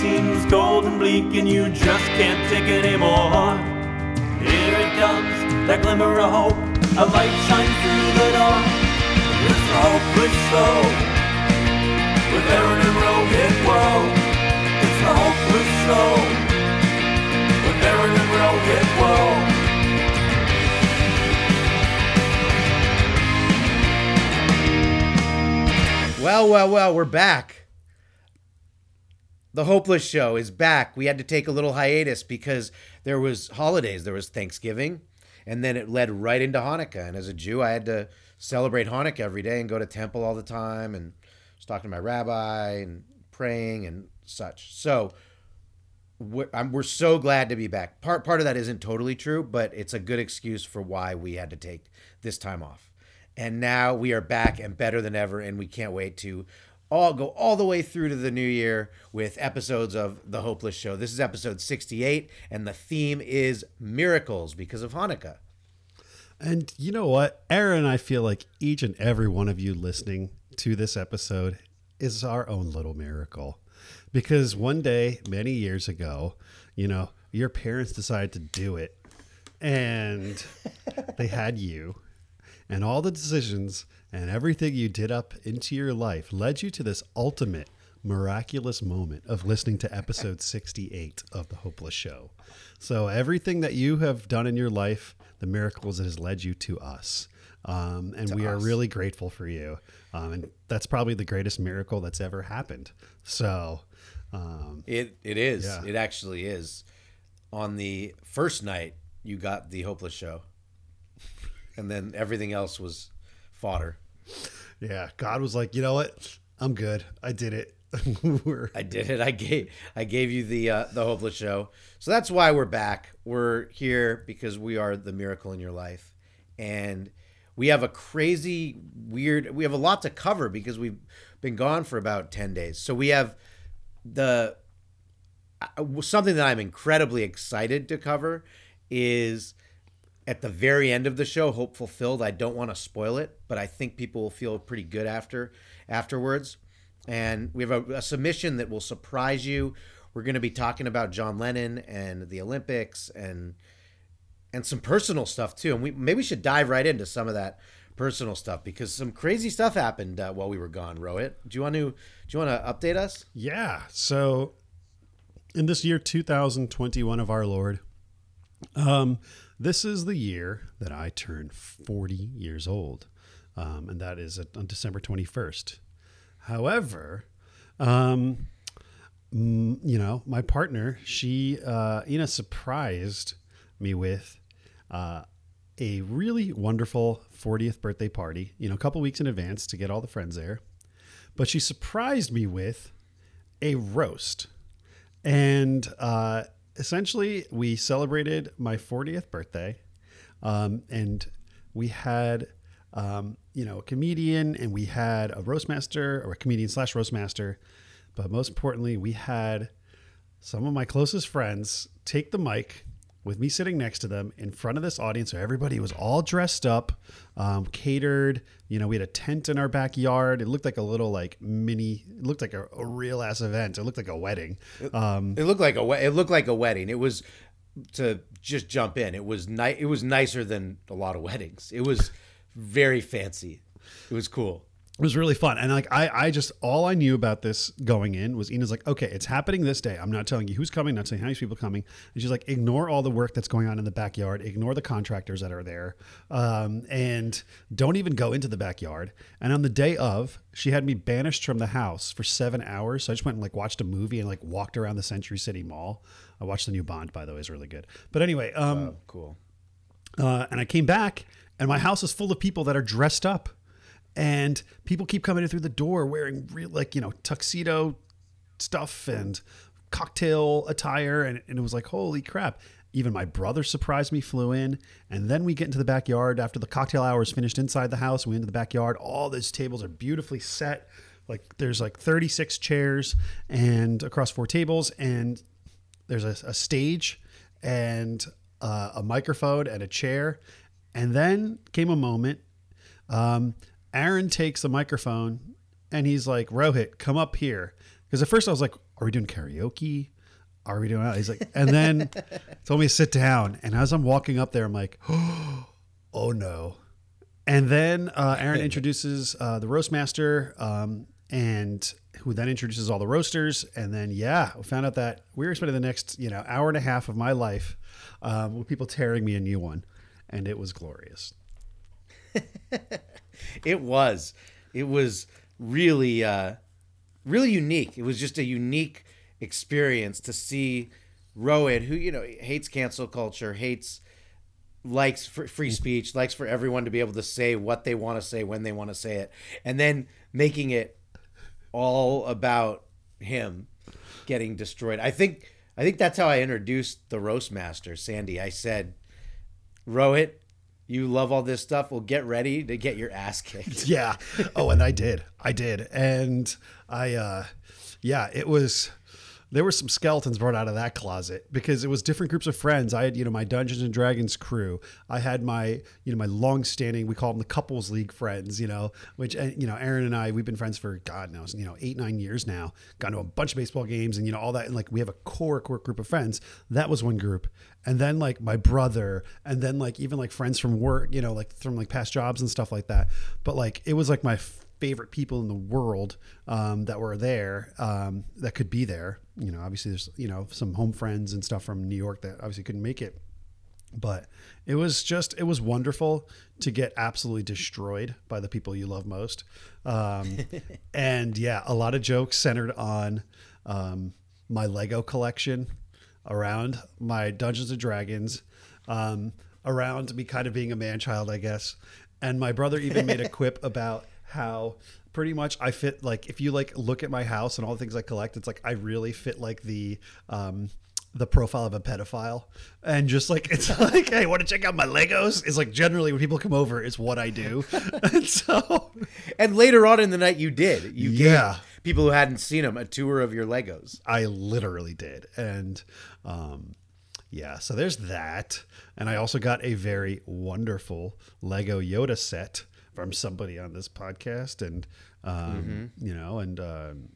seems cold and bleak and you just can't take it anymore. Here it comes, that glimmer of hope. A light shines through the door. It's the hopeless show. With Aaron and Rohit, whoa. It's the hopeless show. With Aaron and Rohit, whoa. Well, well, well, we're back. The Hopeless Show is back. We had to take a little hiatus because there was holidays. There was Thanksgiving, and then it led right into Hanukkah. And as a Jew, I had to celebrate Hanukkah every day and go to temple all the time and was talking to my rabbi and praying and such. So we're, we're so glad to be back. Part part of that isn't totally true, but it's a good excuse for why we had to take this time off. And now we are back and better than ever, and we can't wait to all go all the way through to the new year with episodes of The Hopeless Show. This is episode 68, and the theme is miracles because of Hanukkah. And you know what? Aaron, I feel like each and every one of you listening to this episode is our own little miracle. Because one day, many years ago, you know, your parents decided to do it and they had you and all the decisions and everything you did up into your life led you to this ultimate miraculous moment of listening to episode 68 of the hopeless show so everything that you have done in your life the miracles that has led you to us um, and we are really grateful for you um, and that's probably the greatest miracle that's ever happened so um, It it is. Yeah. It actually is. On the first night, you got the Hopeless Show, and then everything else was fodder. yeah god was like you know what i'm good i did it I did it. I gave I gave you the uh, the hopeless show. So that's why we're back. We're here because we are the miracle in your life, and we have a crazy, weird. We have a lot to cover because we've been gone for about ten days. So we have the uh, something that I'm incredibly excited to cover is at the very end of the show hope fulfilled i don't want to spoil it but i think people will feel pretty good after afterwards. And we have a, a submission that will surprise you. We're going to be talking about john lennon and the olympics and and some personal stuff too and we maybe we should dive right into some of that personal stuff because some crazy stuff happened uh, while we were gone rohit. Do you want to do you want to update us? Yeah. So in this year 2021 of our Lord, um, this is the year that I turn 40 years old. Um, and that is on December 21st. However, um, you know, my partner, she, uh, you know, surprised me with uh, a really wonderful 40th birthday party, you know, a couple weeks in advance to get all the friends there. But she surprised me with a roast. And uh, essentially, we celebrated my 40th birthday. Um, and we had, um, you know, a comedian and we had a roast master or a comedian slash roast master. But most importantly, we had some of my closest friends take the mic with me sitting next to them in front of this audience. So everybody was all dressed up, um, catered. You know, we had a tent in our backyard. It looked like a little like mini. It looked like a, a real ass event. It looked like a wedding. Um, It looked like a we- it looked like a wedding. It was to just jump in. It was ni- It was nicer than a lot of weddings. It was very fancy. It was cool. It was really fun. And like I, I just all I knew about this going in was Ina's like, okay, it's happening this day. I'm not telling you who's coming, not saying how many people coming. And she's like, ignore all the work that's going on in the backyard, ignore the contractors that are there, um, and don't even go into the backyard. And on the day of, she had me banished from the house for seven hours. So I just went and like watched a movie and like walked around the Century City Mall. I watched the new Bond, by the way, is really good. But anyway, um, Oh, cool. uh, and I came back, and my house is full of people that are dressed up, and people keep coming in through the door wearing real, like you know, tuxedo stuff and cocktail attire, and, and it was like, holy crap! Even my brother surprised me, flew in, and then we get into the backyard after the cocktail hour is finished inside the house. We into the backyard. All those tables are beautifully set. Like there's like 36 chairs and across four tables, and there's a, a stage and uh, a microphone and a chair. And then came a moment. Um, Aaron takes the microphone and he's like, Rohit, come up here. Because at first I was like, "Are we doing karaoke? Are we doing?" that?" He's like, and then told me to sit down. And as I'm walking up there, I'm like, "Oh no!" And then uh, Aaron introduces uh, the roast master, um, and who then introduces all the roasters. And then yeah, we found out that we were spending the next you know hour and a half of my life um, with people tearing me a new one, and it was glorious. It was. It was really, uh, really unique. It was just a unique experience to see Rowan, who you know hates cancel culture, hates likes fr- free speech, likes for everyone to be able to say what they want to say when they want to say it, and then making it all about him getting destroyed. I think. I think that's how I introduced the roast master, Sandy. I said, Rohit, you love all this stuff. Well, get ready to get your ass kicked. yeah. Oh, and I did. I did. And I uh yeah, it was there were some skeletons brought out of that closet because it was different groups of friends. I had, you know, my Dungeons and Dragons crew. I had my, you know, my long-standing, we call them the couples league friends, you know, which, you know, Aaron and I, we've been friends for God knows, you know, eight, nine years now. Gone to a bunch of baseball games and, you know, all that. And like we have a core, core group of friends. That was one group. And then like my brother, and then like even like friends from work, you know, like from like past jobs and stuff like that. But like it was like my favorite people in the world um, that were there um, that could be there. You know, obviously there's you know some home friends and stuff from New York that obviously couldn't make it, but it was just it was wonderful to get absolutely destroyed by the people you love most. Um, and yeah, a lot of jokes centered on um, my Lego collection, around my Dungeons and Dragons, um, around me kind of being a man child, I guess. And my brother even made a quip about how pretty much I fit like if you like look at my house and all the things I collect, it's like I really fit like the um the profile of a pedophile and just like it's like hey want to check out my legos is like generally when people come over it's what i do and so And later on in the night, you did. You Yeah. gave people who hadn't seen them a tour of your Legos. I literally did. And um, yeah, so there's that. And I also got a very wonderful Lego Yoda set from somebody on this podcast. And, um, you know, and, um,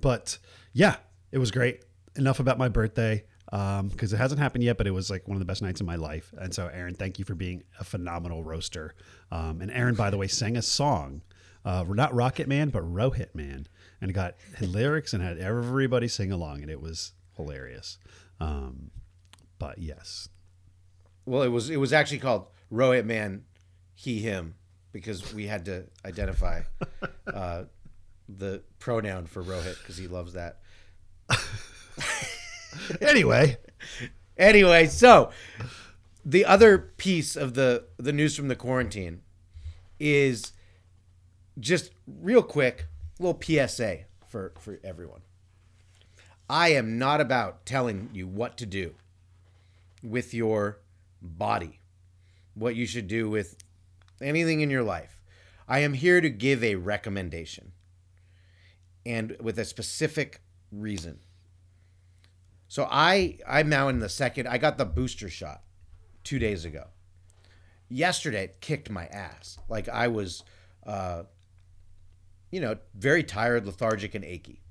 but yeah, it was great. Enough about my birthday. Um, because it hasn't happened yet, but it was like one of the best nights of my life. And so, Aaron, thank you for being a phenomenal roaster. Um, and Aaron, by the way, sang a song, uh, not Rocket Man, but Rohit Man, and it got lyrics and had everybody sing along, and it was hilarious. Um, but yes, Well, it was it was actually called Rohit Man, he him, because we had to identify uh, the pronoun for Rohit because he loves that. anyway, Anyway, so the other piece of the the news from the quarantine is just real quick, little PSA for for everyone. I am not about telling you what to do with your body, what you should do with anything in your life. I am here to give a recommendation and with a specific reason. So I I'm now in the second. I got the booster shot two days ago. Yesterday it kicked my ass. Like I was, uh, you know, very tired, lethargic, and achy.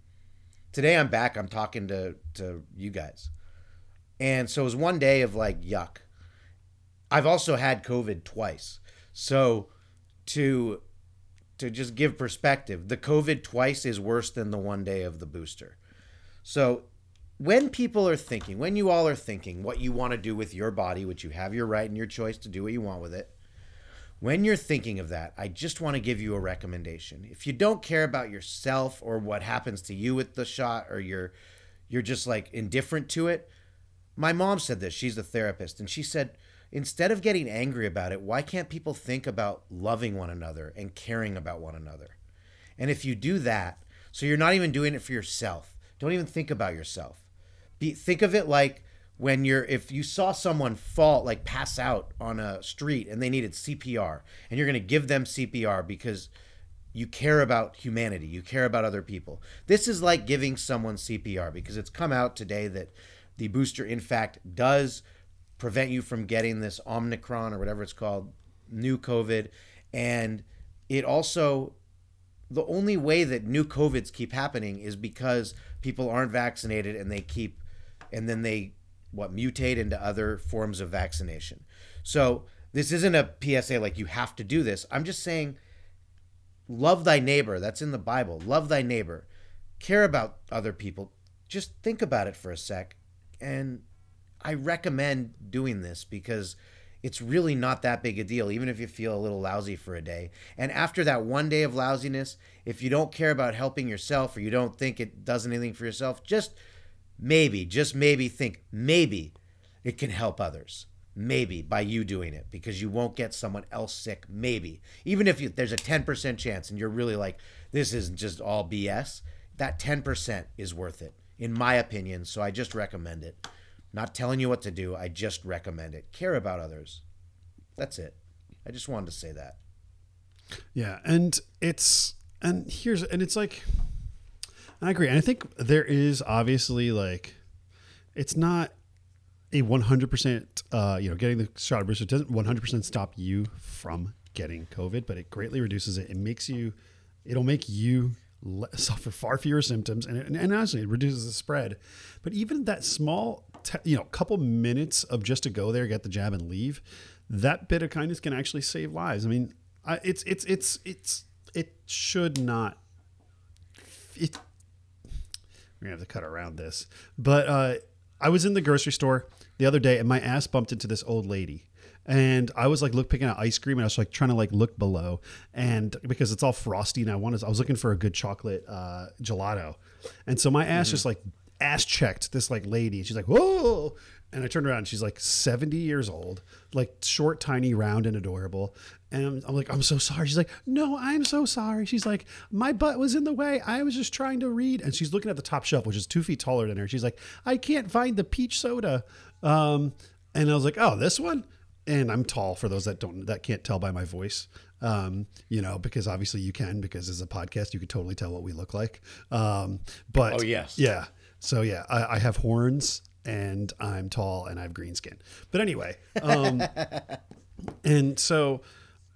Today I'm back. I'm talking to to you guys, and so it was one day of like yuck. I've also had COVID twice, so to to just give perspective, the COVID twice is worse than the one day of the booster. So when people are thinking, when you all are thinking what you want to do with your body, which you have your right and your choice to do what you want with it, when you're thinking of that, I just want to give you a recommendation. If you don't care about yourself or what happens to you with the shot or you're you're just like indifferent to it, my mom said this. She's a therapist and she said instead of getting angry about it, why can't people think about loving one another and caring about one another? And if you do that, so you're not even doing it for yourself. Don't even think about yourself. Be, think of it like when you're if you saw someone fall like pass out on a street and they needed CPR and you're going to give them CPR because you care about humanity, you care about other people. This is like giving someone CPR because it's come out today that the booster in fact does prevent you from getting this Omicron or whatever it's called, new COVID and it also the only way that new covids keep happening is because people aren't vaccinated and they keep and then they what mutate into other forms of vaccination. So this isn't a psa like you have to do this. I'm just saying love thy neighbor. That's in the bible. Love thy neighbor. Care about other people. Just think about it for a sec. And i recommend doing this because it's really not that big a deal even if you feel a little lousy for a day. And after that one day of lousiness if you don't care about helping yourself or you don't think it does anything for yourself just maybe just maybe think maybe it can help others. Maybe by you doing it because you won't get someone else sick maybe. Even if you, there's a 10% chance and you're really like this isn't just all bs that 10% is worth it in my opinion so i just recommend it. Not telling you what to do i just recommend it. Care about others. That's it. I just wanted to say that. Yeah, and it's and here's and it's like I agree. And I think there is obviously like it's not a 100% uh you know getting the shot of booster doesn't 100% stop you from getting covid, but it greatly reduces it. It makes you it'll make you le- suffer far fewer symptoms and, and, and honestly it reduces the spread. But even that small te- you know couple minutes of just to go there, get the jab and leave, that bit of kindness can actually save lives. I mean, I, it's it's it's it's it should not it we're gonna have to cut around this. But uh, I was in the grocery store the other day, and my ass bumped into this old lady. And I was like, look, picking out ice cream, and I was like trying to like look below, and because it's all frosty, and I wanted, I was looking for a good chocolate uh, gelato, and so my ass just like ass checked this like lady, and she's like, whoa, and I turned around, and she's like seventy years old, like short, tiny, round, and adorable, and I'm, I'm like, I'm so sorry. She's like, no, I'm so sorry. She's like, my butt was in the way. I was just trying to read. And she's looking at the top shelf, which is two feet taller than her. She's like, I can't find the peach soda. Um, and I was like, oh, this one. And I'm tall for those that don't that can't tell by my voice. Um, you know, because obviously you can because as a podcast you could totally tell what we look like. Um, but Oh, yes. yeah. So yeah, I, I have horns and I'm tall and I have green skin. But anyway, um, and so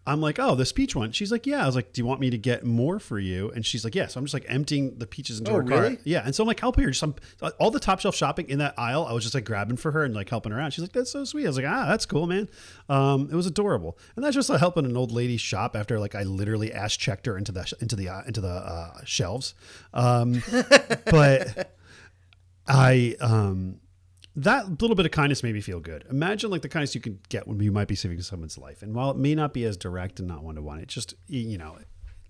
I'm like, oh, this peach one. She's like, yeah. I was like, do you want me to get more for you? And she's like, yes. Yeah. So I'm just like emptying the peaches into Oh, her car. really? Yeah. And so I'm like helping her. Just some all the top shelf shopping in that aisle. I was just like grabbing for her and like helping her out. She's like, that's so sweet. I was like, ah, that's cool, man. Um, it was adorable. And that's just like helping an old lady shop after like I literally ass checked her into the into the uh, into the uh, shelves. Um, but I um that little bit of kindness made me feel good. Imagine like the kindness you could get when you might be saving someone's life. And while it may not be as direct and not one to one, it's just you know,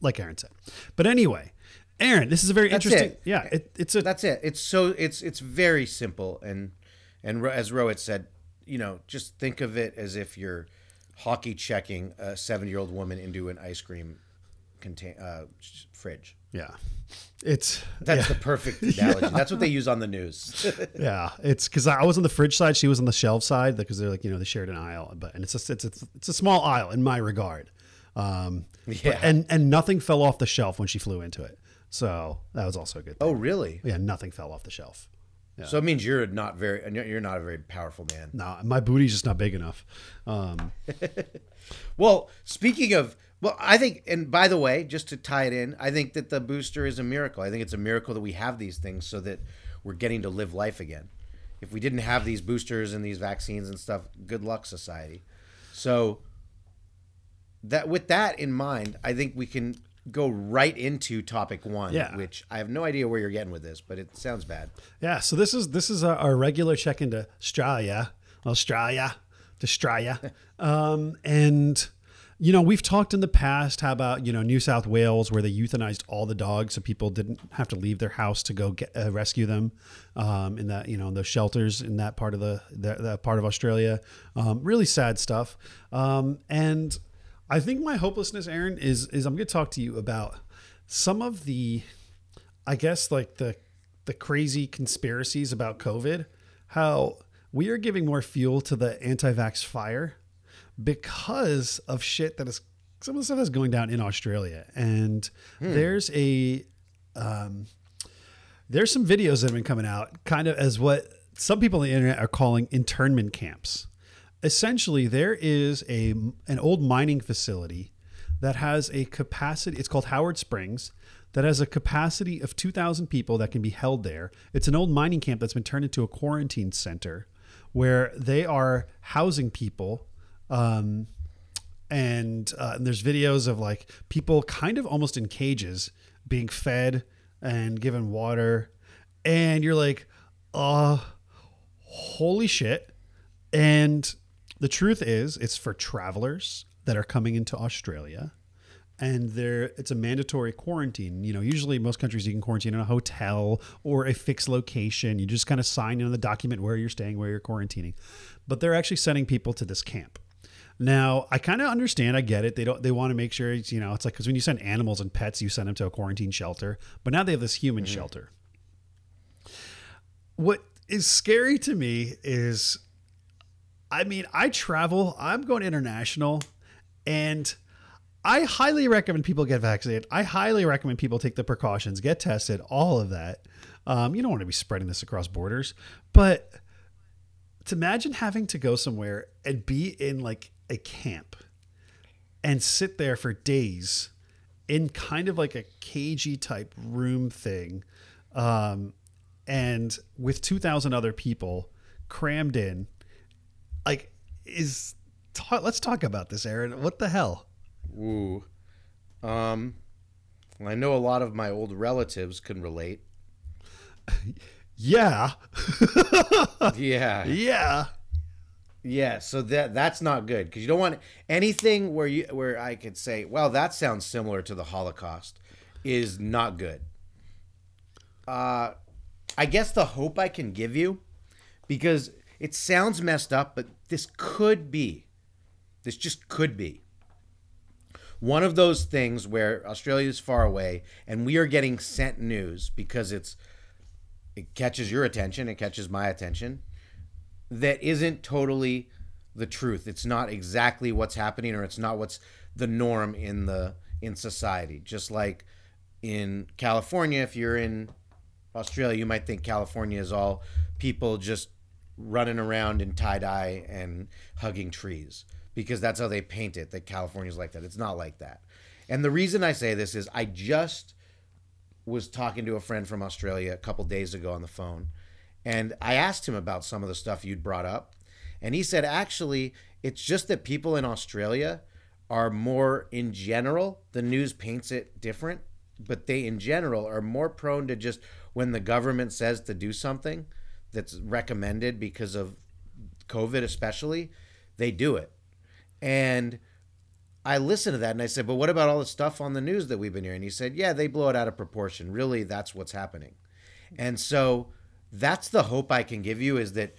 like Aaron said. But anyway, Aaron, this is a very That's interesting. it. Yeah, it, it's a That's it. It's so it's it's very simple and and Ro- as Rohit said, you know, just think of it as if you're hockey checking a seven year old woman into an ice cream contain uh, fridge. Yeah, it's That's the perfect analogy. That's what they use on the news. yeah, it's because I was on the fridge side, she was on the shelf side because they're like you know they shared an aisle, but and it's a it's a, it's a small aisle in my regard. Um, but- Yeah. and and nothing fell off the shelf when she flew into it, so that was also a good. Thing. oh, really? Yeah, nothing fell off the shelf. So it means you're not very you're not a very powerful man. No, my booty's just not big enough. Um, Well, speaking of, well, I think, and by the way, just to tie it in, I think that the booster is a miracle. I think it's a miracle that we have these things so that we're getting to live life again. If we didn't have these boosters and these vaccines and stuff, good luck, society. So that with that in mind, I think we can go right into topic one, Yeah. which I have no idea where you're getting with this, but it sounds bad. yeah, so this is this is our, our regular check into Australia, Australia, Australia, um, and you know we've talked in the past how about you know New South Wales where they euthanized all the dogs so people didn't have to leave their house to go get, uh, rescue them um, in that you know those shelters in that part of the that, that part of Australia. Um, really sad stuff, um, and I think my hopelessness, Aaron, is is I'm going to talk to you about some of the I guess like the the crazy conspiracies about COVID, how we are giving more fuel to the anti-vax fire because of shit that is some of the stuff that's going down in Australia. And there's a um, there's some videos that have been coming out, kind of as what some people on the internet are calling internment camps. Essentially, there is a an old mining facility that has a capacity. It's called Howard Springs. That has a capacity of 2,000 people that can be held there. It's an old mining camp that's been turned into a quarantine center where they are housing people. Um, and, uh, and there's videos of like people kind of almost in cages being fed and given water. And you're like, uh, holy shit. And the truth is, it's for travelers that are coming into Australia. And there, it's a mandatory quarantine. You know, usually most countries you can quarantine in a hotel or a fixed location. You just kind of sign in the document where you're staying, where you're quarantining. But they're actually sending people to this camp. Now, I kind of understand. I get it. They don't. They want to make sure. It's, you know, it's like because when you send animals and pets, you send them to a quarantine shelter. But now they have this human shelter. What is scary to me is, I mean, I travel. I'm going international, and I highly recommend people get vaccinated. I highly recommend people take the precautions, get tested, all of that. Um, you don't want to be spreading this across borders, but to imagine having to go somewhere and be in like a camp and sit there for days in kind of like a cagey type room thing um, and with 2000 other people crammed in like is ta- let's talk about this aaron what the hell Ooh. Um, I know a lot of my old relatives can relate. yeah Yeah. yeah Yeah, so that that's not good because you don't want anything where you where I could say, well, that sounds similar to the Holocaust, is not good. Uh, I guess the hope I can give you, because it sounds messed up, but this could be, this just could be one of those things where Australia is far away and we are getting sent news because it's it catches your attention, it catches my attention that isn't totally the truth. It's not exactly what's happening or it's not what's the norm in the in society. Just like in California, if you're in Australia, you might think California is all people just running around in tie dye and hugging trees because that's how they paint it that California's like that. It's not like that. And the reason I say this is I just was talking to a friend from Australia a couple days ago on the phone and I asked him about some of the stuff you'd brought up. And he said, actually, it's just that people in Australia are more, in general, the news paints it different, but they, in general, are more prone to just when the government says to do something that's recommended because of COVID, especially, they do it. And I listened to that and I said, but what about all the stuff on the news that we've been hearing? He said, yeah, they blow it out of proportion. Really, that's what's happening. And so that's the hope I can give you is that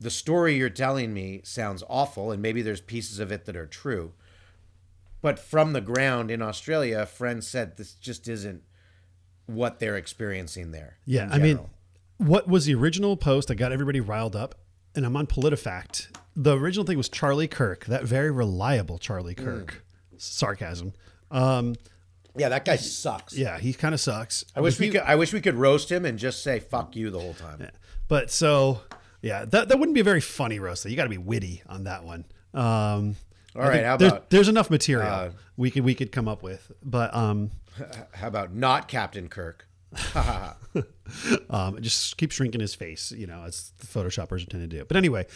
the story you're telling me sounds awful and maybe there's pieces of it that are true. But from the ground in Australia, a friend said this just isn't what they're experiencing there. Yeah, I mean, what was the original post that got everybody riled up? And I'm on PolitiFact. The original thing was Charlie Kirk, that very reliable Charlie Mm. Kirk. Sarcasm. Um, yeah, that guy sucks. yeah, he kind of sucks. I wish we He- could. I wish we could roast him and just say "fuck you" the whole time. But so, yeah, that, that wouldn't be a very funny roast. Though. You got to be witty on that one. Um, All I right, how there's, about- there's enough material uh, we could we could come up with, but um, How about not Captain Kirk? um, just keep shrinking his face, you know, as the photoshoppers tend to do. But anyway,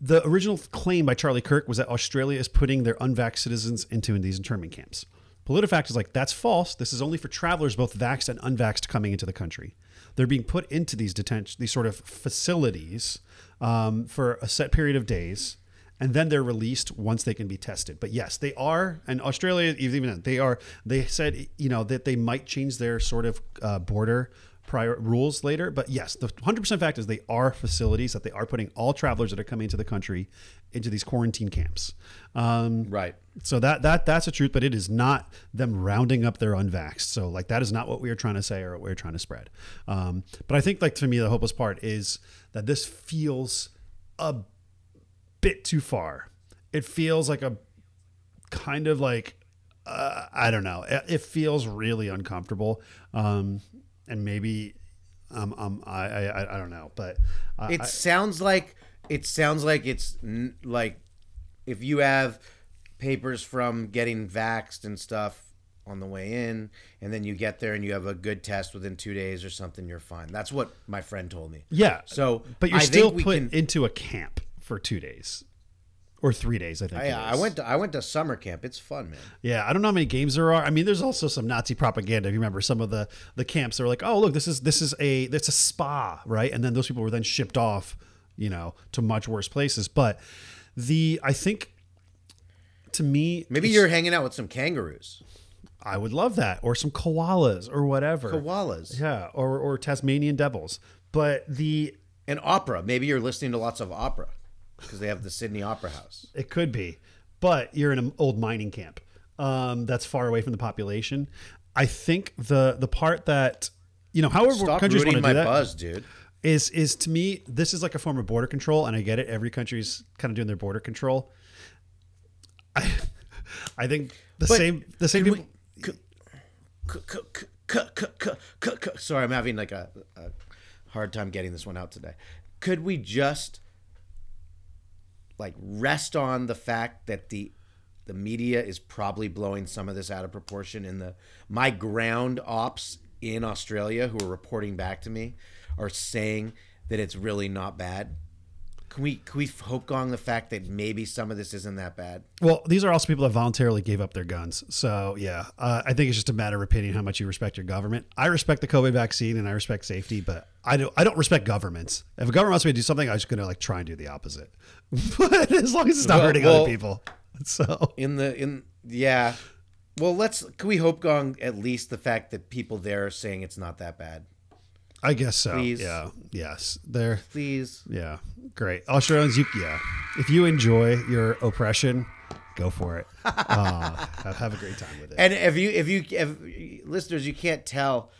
the original claim by Charlie Kirk was that Australia is putting their unvaxxed citizens into these internment camps. PolitiFact is like, that's false. This is only for travelers, both vaxxed and unvaxxed, coming into the country. They're being put into these detention, these sort of facilities um, for a set period of days, and then they're released once they can be tested. But yes, they are, and Australia even they are. They said you know that they might change their sort of uh, border prior rules later. But yes, the 100% fact is they are facilities that they are putting all travelers that are coming into the country into these quarantine camps. Um, Right. So that that that's the truth, but it is not them rounding up their unvaxxed. So like that is not what we are trying to say or what we're trying to spread. Um, but I think like to me the hopeless part is that this feels a bit too far. It feels like a kind of like uh, I don't know. It, it feels really uncomfortable, um, and maybe um, um I, I I don't know, but uh, It sounds like it sounds like it's n- like if you have papers from getting vaxxed and stuff on the way in, and then you get there and you have a good test within two days or something, you're fine. That's what my friend told me. Yeah. So, but you're I still put can- into a camp for two days or three days. I think. I, I went to I went to summer camp. It's fun, man. Yeah, I don't know how many games there are. I mean, there's also some Nazi propaganda. If you remember some of the the camps, they're like, "Oh, look, this is this is a it's a spa, right?" And then those people were then shipped off, you know, to much worse places. But the I think to me, Maybe you're hanging out with some kangaroos, I would love that, or some koalas, or whatever. koalas, Yeah, or or Tasmanian devils. But the and opera. Maybe you're listening to lots of opera because they have the Sydney Opera House. It could be, but you're in an old mining camp um, that's far away from the population. I think the the part that you know, however Stop countries want to my do that buzz, dude. is is to me this is like a form of border control, and I get it. Every country's kind of doing their border control. I I think the But same the same people. we- c- c- c- c- c- c- c- Sorry, I'm having like a, a hard time getting this one out today. Could we just like rest on the fact that the the media is probably blowing some of this out of proportion and the my ground ops in Australia who are reporting back to me are saying that it's really not bad. Can we can we hope gong the fact that maybe some of this isn't that bad? Well, these are also people that voluntarily gave up their guns. So yeah, uh, I think it's just a matter of opinion how much you respect your government. I respect the COVID vaccine and I respect safety, but I don't. I don't respect governments. If a government wants me to do something, I'm just going to like try and do the opposite. but as long as it's not Well- hurting well- other people. So in the in yeah well let's can we hope gong at least the fact that people there are saying it's not that bad I guess so. Please. Yeah. Yes. There. please Yeah. Great. Australians, you yeah. If you enjoy your oppression, go for it. Uh, have, a great time with it. and if you if you if listeners you can't tell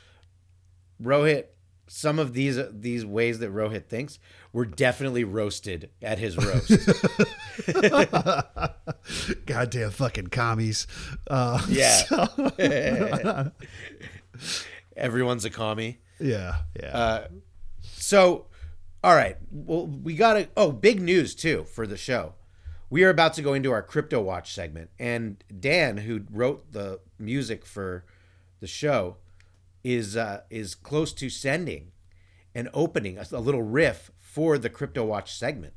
rohit some of these these ways that rohit thinks were definitely roasted at his roast Goddamn fucking commies. Uh, yeah everyone's a commie yeah. Yeah. Uh, So, all right. Well, we got to. Oh, big news too for the show. We are about to go into our crypto watch segment, and Dan, who wrote the music for the show, is uh, is close to sending and opening a, a little riff for the crypto watch segment.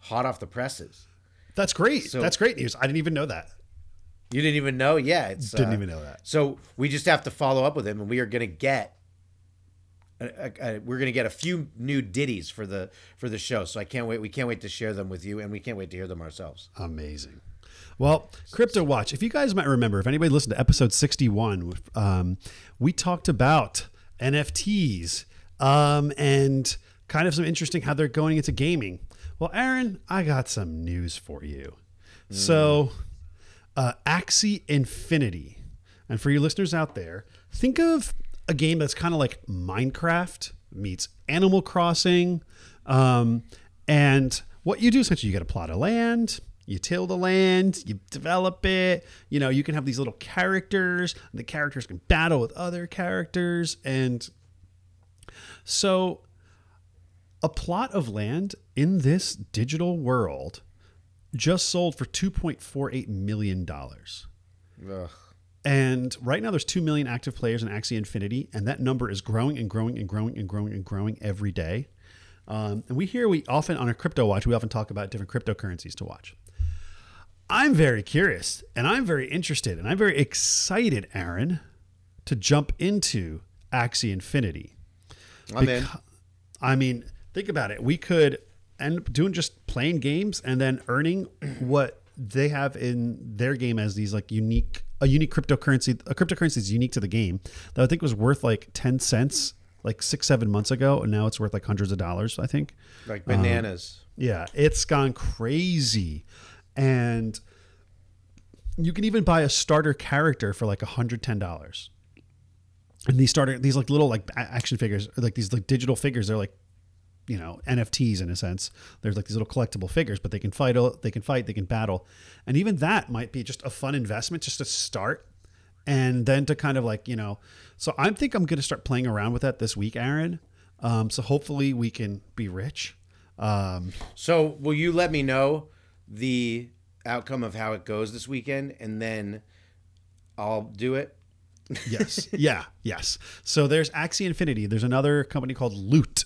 Hot off the presses. That's great. So- That's great news. I didn't even know that. You didn't even know? Yeah, it's Didn't uh, even know that. So we just have to follow up with him, and we are going to get. A, a- we're going to get a few new ditties for the for the show, so I can't wait. We can't wait to share them with you, and we can't wait to hear them ourselves. Amazing. Well, Crypto Watch, if you guys might remember, if anybody listened to episode 61, um, we talked about NFTs um, and kind of some interesting how they're going into gaming. Well, Aaron, I got some news for you. So, uh, Axie Infinity. And for you listeners out there, think of a game that's kind of like Minecraft meets Animal Crossing. Um, and what you do essentially, you get a plot of land, you till the land, you develop it. You know, you can have these little characters, and the characters can battle with other characters. And so, a plot of land in this digital world just sold for $2.48 million. Ugh. And right now, there's 2 million active players in Axie Infinity, and that number is growing and growing and growing and growing and growing every day. Um, and we here, we often, on a crypto watch, we often talk about different cryptocurrencies to watch. I'm very curious and I'm very interested and I'm very excited, Aaron, to jump into Axie Infinity. I'm in. I mean, think about it. We could end up doing just playing games and then earning what they have in their game as these like unique a unique cryptocurrency a cryptocurrency is unique to the game that I think was worth like 10 cents like 6 7 months ago and now it's worth like hundreds of dollars I think. Like um, bananas. Yeah, it's gone crazy. And you can even buy a starter character for like $110. And these starter these like little like action figures, like these like digital figures, they're like you know NFTs in a sense. There's like these little collectible figures, but they can fight. They can fight. They can battle, and even that might be just a fun investment, just to start, and then to kind of like you know. So I think I'm going to start playing around with that this week, Aaron. Um, so hopefully we can be rich. Um, So, will you let me know the outcome of how it goes this weekend, and then I'll do it. yes. Yeah. Yes. So there's Axie Infinity. There's another company called Loot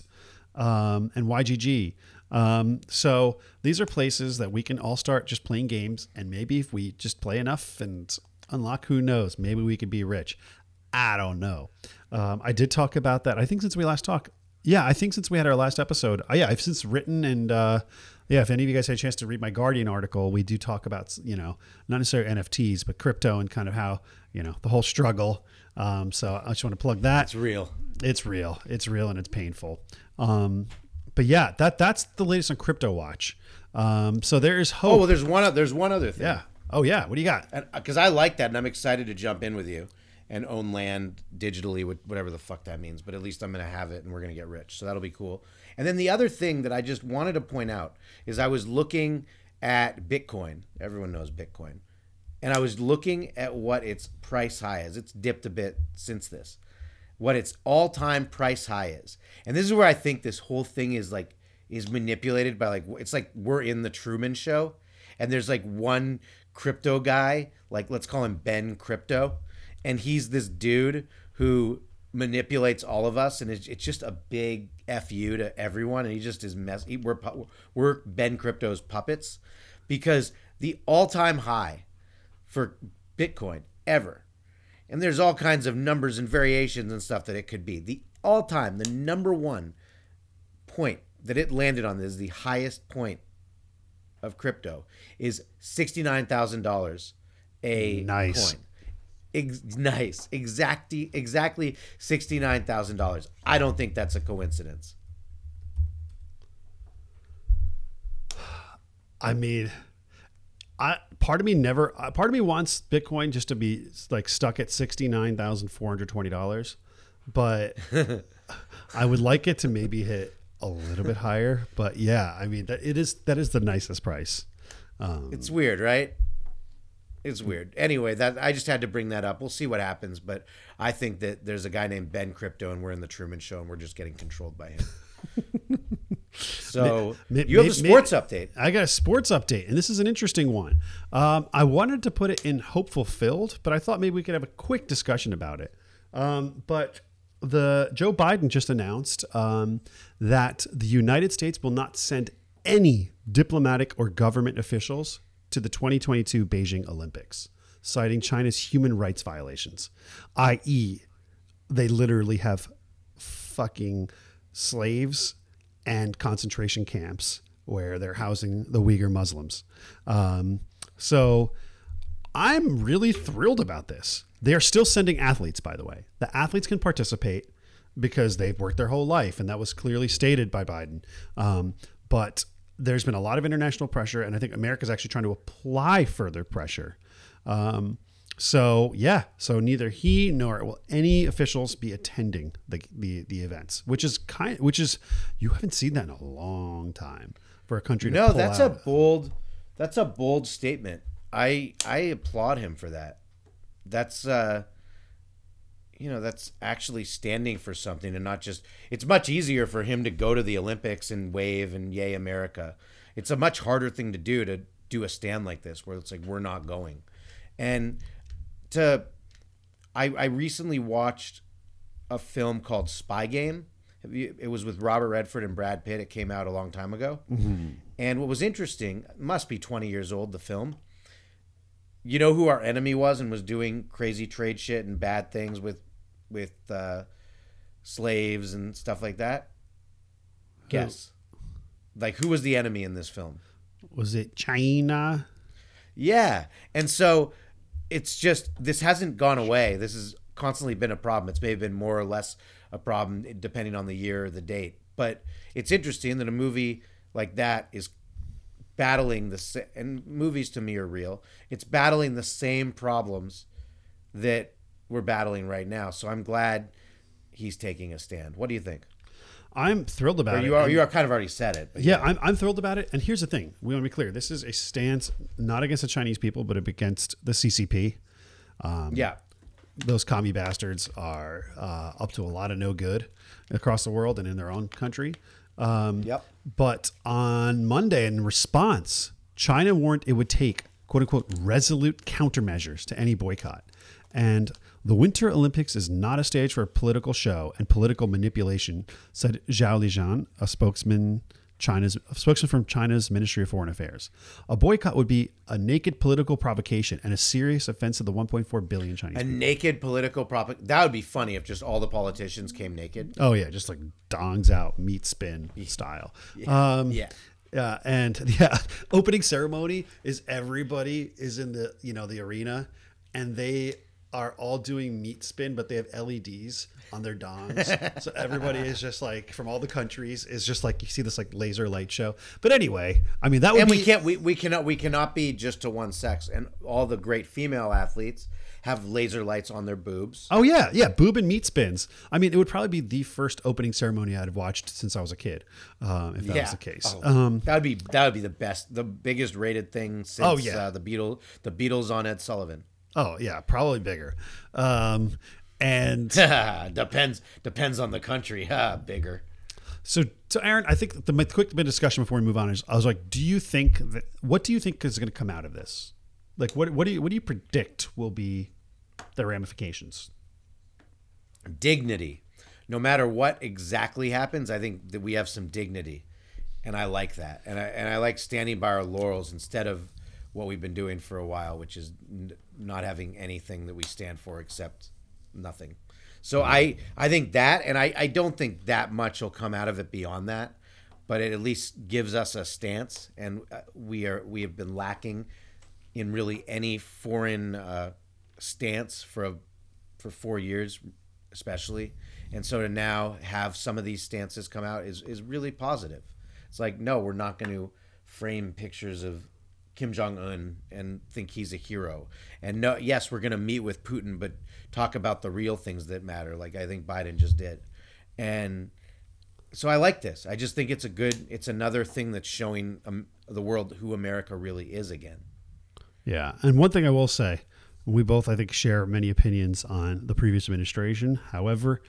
um, and YGG. Um, so these are places that we can all start just playing games, and maybe if we just play enough and unlock, who knows? Maybe we could be rich. I don't know. Um, I did talk about that. I think since we last talked, yeah, I think since we had our last episode, uh, yeah, I've since written and uh, yeah, if any of you guys had a chance to read my Guardian article, we do talk about you know not necessarily NFTs, but crypto and kind of how you know the whole struggle. Um, so I just want to plug that. It's real. It's real. It's real and it's painful. Um, but yeah, that that's the latest on Crypto Watch. Um, so there is hope. Oh well, there's one. There's one other thing. yeah. Oh yeah. What do you got? because I like that, and I'm excited to jump in with you and own land digitally, with whatever the fuck that means. But at least I'm going to have it, and we're going to get rich, so that'll be cool. And then the other thing that I just wanted to point out is I was looking at Bitcoin. Everyone knows Bitcoin, and I was looking at what its price high is. It's dipped a bit since this. What its all-time price high is, and this is where I think this whole thing is like is manipulated by like it's like we're in the Truman Show, and there's like one crypto guy, like let's call him Ben Crypto, and he's this dude who manipulates all of us, and it's, it's just a big fu to everyone, and he just is mess. he- We're we're Ben Crypto's puppets, because the all-time high for Bitcoin ever, and there's all kinds of numbers and variations and stuff that it could be. The all-time, the number one point that it landed on is the highest point of crypto is sixty nine thousand dollars a Nice. coin. Ex- nice, exactly, exactly sixty nine thousand dollars. I don't think that's a coincidence. I mean, I part of me never. uh, Part of me wants Bitcoin just to be like stuck at sixty nine thousand four hundred twenty dollars, but I would like it to maybe hit a little bit higher. But yeah, I mean that it is that is the nicest price. Um, It's weird, right? It's weird. Anyway, that I just had to bring that up. We'll see what happens, but I think that there's a guy named Ben Crypto, and we're in the Truman Show, and we're just getting controlled by him. so May- you have may- a sports update. I got a sports update, and this is an interesting one. Um, I wanted to put it in hope fulfilled, but I thought maybe we could have a quick discussion about it. Um, but the Joe Biden just announced um, that the United States will not send any diplomatic or government officials to the 2022 Beijing Olympics, citing China's human rights violations, i.e., they literally have fucking slaves and concentration camps where they're housing the Uyghur Muslims. Um, so I'm really thrilled about this. They are still sending athletes, by the way. The athletes can participate because they've worked their whole life, and that was clearly stated by Biden. Um, but there's been a lot of international pressure, and I think America's actually trying to apply further pressure. Um, so yeah, so neither he nor will any officials be attending the the, the events, which is kind, which is you haven't seen that in a long time for a country. No, that's out. a bold that's a bold statement. I I applaud him for that. That's uh you know, that's actually standing for something and not just it's much easier for him to go to the Olympics and wave and yay America. It's a much harder thing to do to do a stand like this where it's like we're not going. And to I I recently watched a film called Spy Game. It was with Robert Redford and Brad Pitt. It came out a long time ago. And what was interesting, must be 20 years old, the film. You know who our enemy was and was doing crazy trade shit and bad things with with uh, slaves and stuff like that? Guess. Like who was the enemy in this film? Was it China? Yeah. And so it's just this hasn't gone away. This has constantly been a problem. It's maybe been more or less a problem depending on the year or the date. But it's interesting that a movie like that is battling the and movies to me are real. It's battling the same problems that we're battling right now. So I'm glad he's taking a stand. What do you think? I'm thrilled about Or it. you are you are kind of already said it. but yeah, I'm, I'm thrilled about it. And here's the thing: we want to be clear. This is a stance not against the Chinese people, but against the CCP. yeah. those commie bastards are uh, up to a lot of no good across the world and in their own country. Um, Yep. But on Monday, in response, China warned it would take quote unquote resolute countermeasures to any boycott. And the Winter Olympics is not a stage for a political show and political manipulation, said Zhao Lijian, a spokesman China's a spokesman from China's Ministry of Foreign Affairs. A boycott would be a naked political provocation and a serious offense to the 1.4 billion Chinese. A naked political propaganda. That would be funny if just all the politicians came naked. oh yeah, just like dongs out, meat spin style. Um, yeah. Yeah, and yeah, opening ceremony is everybody is in the you know the arena, and they are all doing meat spin, but they have LEDs on their dongs, so everybody is just like from all the countries is just like you see this like laser light show. But anyway, I mean that would And be we can't we, we cannot we cannot be just to one sex. And all the great female athletes have laser lights on their boobs. Oh yeah, yeah, boob and meat spins. I mean, it would probably be the first opening ceremony I'd have watched since I was a kid, um, if that was the case. Oh, Um, that would be that would be the best, the biggest rated thing since Oh, yeah. uh, the Beatles, the Beatles on Ed Sullivan. Oh yeah, probably bigger. Um, and depends depends on the country. Bigger. So, so Aaron, I think the my quick bit of discussion before we move on is I was like, do you think that what do you think is going to come out of this? Like, what what do you what do you predict will be the ramifications? dignity. No matter what exactly happens, I think that we have some dignity, and I like that. And I and I like standing by our laurels instead of what we've been doing for a while, which is n- not having anything that we stand for except nothing. So I I think that, and I I don't think that much will come out of it beyond that, but it at least gives us a stance, and uh, we are we have been lacking in really any foreign uh, stance for a, for four years, especially. And so to now have some of these stances come out is, is really positive. It's like, no, we're not going to frame pictures of Kim Jong Un and think he's a hero. And no, yes, we're going to meet with Putin, but talk about the real things that matter, like I think Biden just did. And so I like this. I just think it's a good. It's another thing that's showing um, the world who America really is again. Yeah, and one thing I will say, we both I think share many opinions on the previous administration. However,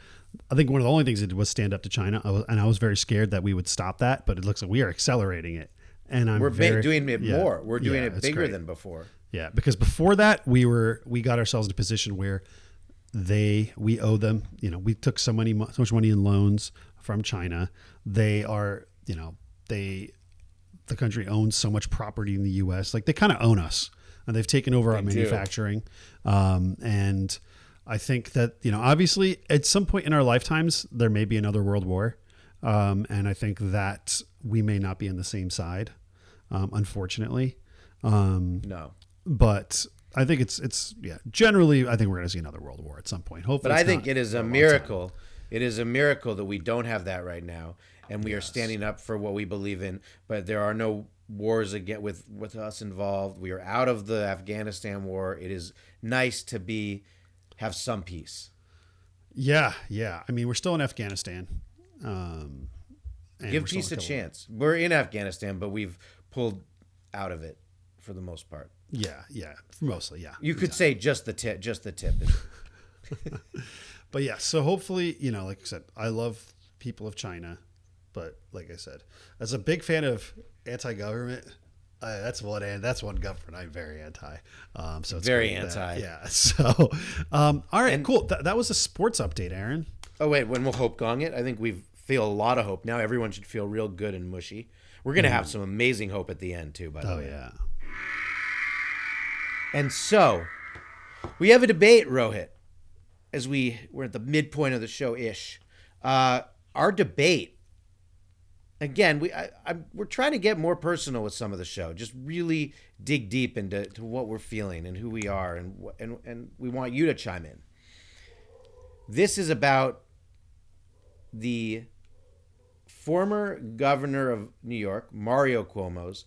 I think one of the only things it did was stand up to China, and I was very scared that we would stop that. But it looks like we are accelerating it, and I'm We're very, doing it yeah, more. We're doing yeah, it bigger great. than before. Yeah, because before that we were we got ourselves in a position where they we owe them. You know, we took so money so much money in loans from China. They are you know they the country owns so much property in the U.S. Like they kind of own us, and they've taken over our They do. manufacturing. Um, and I think that you know obviously at some point in our lifetimes there may be another world war, um, and I think that we may not be on the same side, um, unfortunately. Um, No. but I think it's it's yeah. Generally, I think we're going to see another world war at some point. Hopefully, But I think it is a time. miracle. It is a miracle that we don't have that right now, and we are standing up for what we believe in. But there are no wars again with with us involved. We are out of the Afghanistan war. It is nice to be have some peace. Yeah, yeah. I mean, we're still in Afghanistan. Um, and Give peace a Kabul. chance. We're in Afghanistan, but we've pulled out of it for the most part. Yeah, yeah. Mostly, yeah. You could say just the tip, just the tip. But yeah, so hopefully, you know, like I said, I love people of China, but like I said, as a big fan of anti-government, uh, that's one and that's one government I'm very anti. Um, so it's Very great that- anti. yeah. So, um, all right, And- cool. Th- that was a sports update, Aaron. Oh wait, when will hope gong it? I think we feel a lot of hope now. Everyone should feel real good and mushy. We're gonna have some amazing hope at the end too. By the Oh way. yeah. And so, we have a debate, Rohit, as we we're at the midpoint of the show ish. Uh, our debate. Again, we I, I, we're trying to get more personal with some of the show. Just really dig deep into to what we're feeling and who we are, and and and we want you to chime in. This is about the former governor of New York, Mario Cuomo's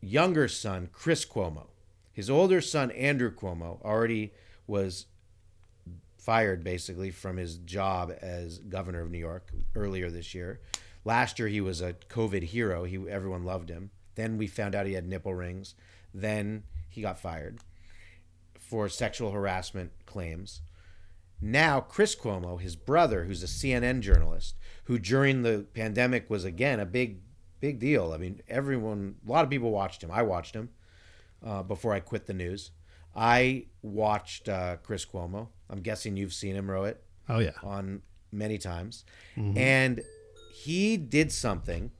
younger son, Chris Cuomo. His older son, Andrew Cuomo, already was fired basically from his job as governor of New York earlier this year. Last year he was a COVID hero. He everyone loved him. Then we found out he had nipple rings. Then he got fired for sexual harassment claims. Now, Chris Cuomo, his brother, who's a CNN journalist, who during the pandemic was again a big big deal. I mean, everyone, a lot of people watched him. I watched him uh, before I quit the news. I watched uh, Chris Cuomo. I'm guessing you've seen him, Rohit, Oh yeah. on many times. And he did something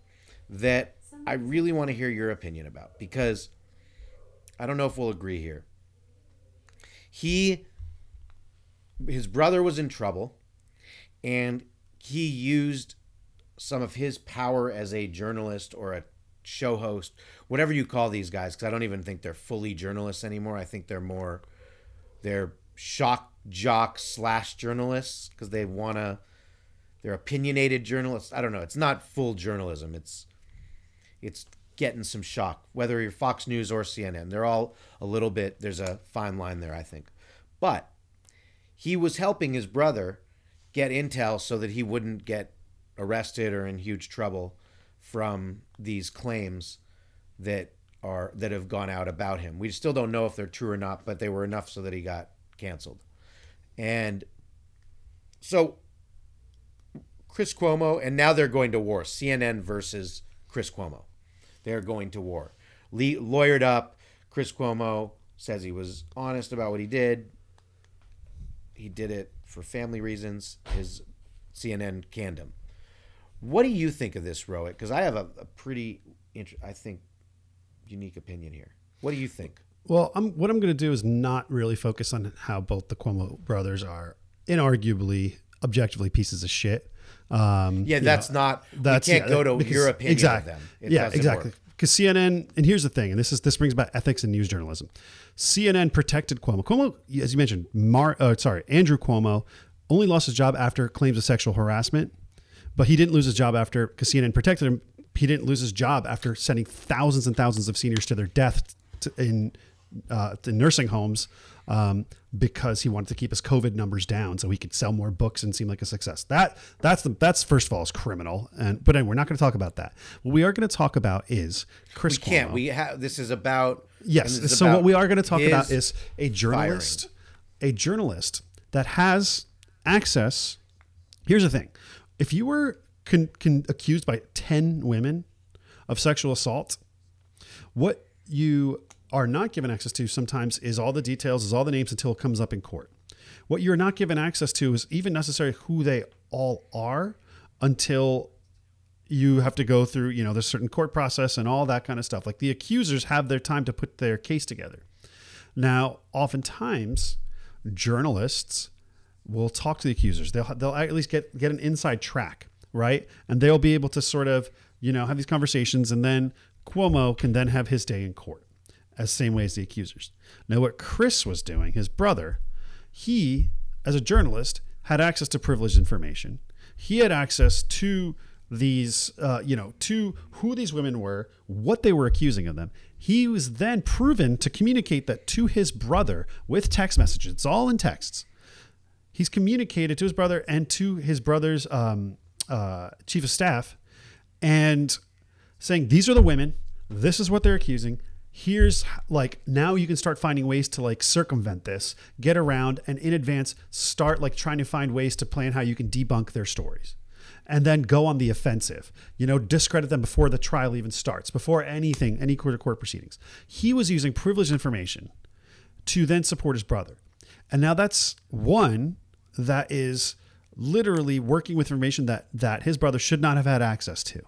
that I really want to hear your opinion about because I don't know if we'll agree here. He, his brother was in trouble, and he used some of his power as a journalist or a show host, whatever you call these guys, because I don't even think they're fully journalists anymore. I think they're more, they're shock jock slash journalists because they want to, they're opinionated journalists. I don't know. It's not full journalism. It's, it's getting some shock, whether you're Fox News or CNN. They're all a little bit, there's a fine line there, I think. But he was helping his brother get intel so that he wouldn't get arrested or in huge trouble from these claims that are that have gone out about him. We still don't know if they're true or not, but they were enough so that he got canceled. And so Chris Cuomo and now they're going to war. CNN versus Chris Cuomo. They're going to war. Le- lawyered up. Chris Cuomo says he was honest about what he did. He did it for family reasons. His CNN canned him. What do you think of this, Rohit? Because I have a, a pretty, int- I think, unique opinion here. What do you think? Well, I'm, what I'm going to do is not really focus on how both the Cuomo brothers are inarguably, objectively pieces of shit. Um, Yeah, that's know, not. that's can't yeah, go to because- your opinion exactly. of them. It yeah, exactly. work. Because CNN, and here's the thing, and this is this brings about ethics and news journalism. CNN protected Cuomo. Cuomo, as you mentioned, Mar, uh, sorry, Andrew Cuomo only lost his job after claims of sexual harassment, but he didn't lose his job after because CNN protected him. He didn't lose his job after sending thousands and thousands of seniors to their death in uh, to nursing homes um, because he wanted to keep his COVID numbers down so he could sell more books and seem like a success. That that's the that's first of all is criminal. And but anyway, we're not going to talk about that. What we are going to talk about is Chris. We can't. Cuomo. We have. This is about. Yes. is So what we are going to talk about is a journalist, a journalist that has access. Here's the thing: if you were con, con, accused by ten women of sexual assault, what you are not given access to sometimes is all the details, is all the names until it comes up in court. What you're not given access to is even necessarily who they all are until you have to go through, you know, there's certain court process and all that kind of stuff. Like the accusers have their time to put their case together. Now, oftentimes, journalists will talk to the accusers. They'll they'll at least get get an inside track, right? And they'll be able to sort of, you know, have these conversations and then Cuomo can then have his day in court as same way as the accusers. Now what Chris was doing, his brother, he as a journalist had access to privileged information. He had access to these, uh, you know, to who these women were, what they were accusing of them. He was then proven to communicate that to his brother with text messages. It's all in texts. He's communicated to his brother and to his brother's um, uh, chief of staff, and saying these are the women. This is what they're accusing. Here's like now you can start finding ways to like circumvent this, get around, and in advance start like trying to find ways to plan how you can debunk their stories and then go on the offensive. You know, discredit them before the trial even starts, before anything, any court court proceedings. He was using privileged information to then support his brother. And now that's one that is literally working with information that that his brother should not have had access to.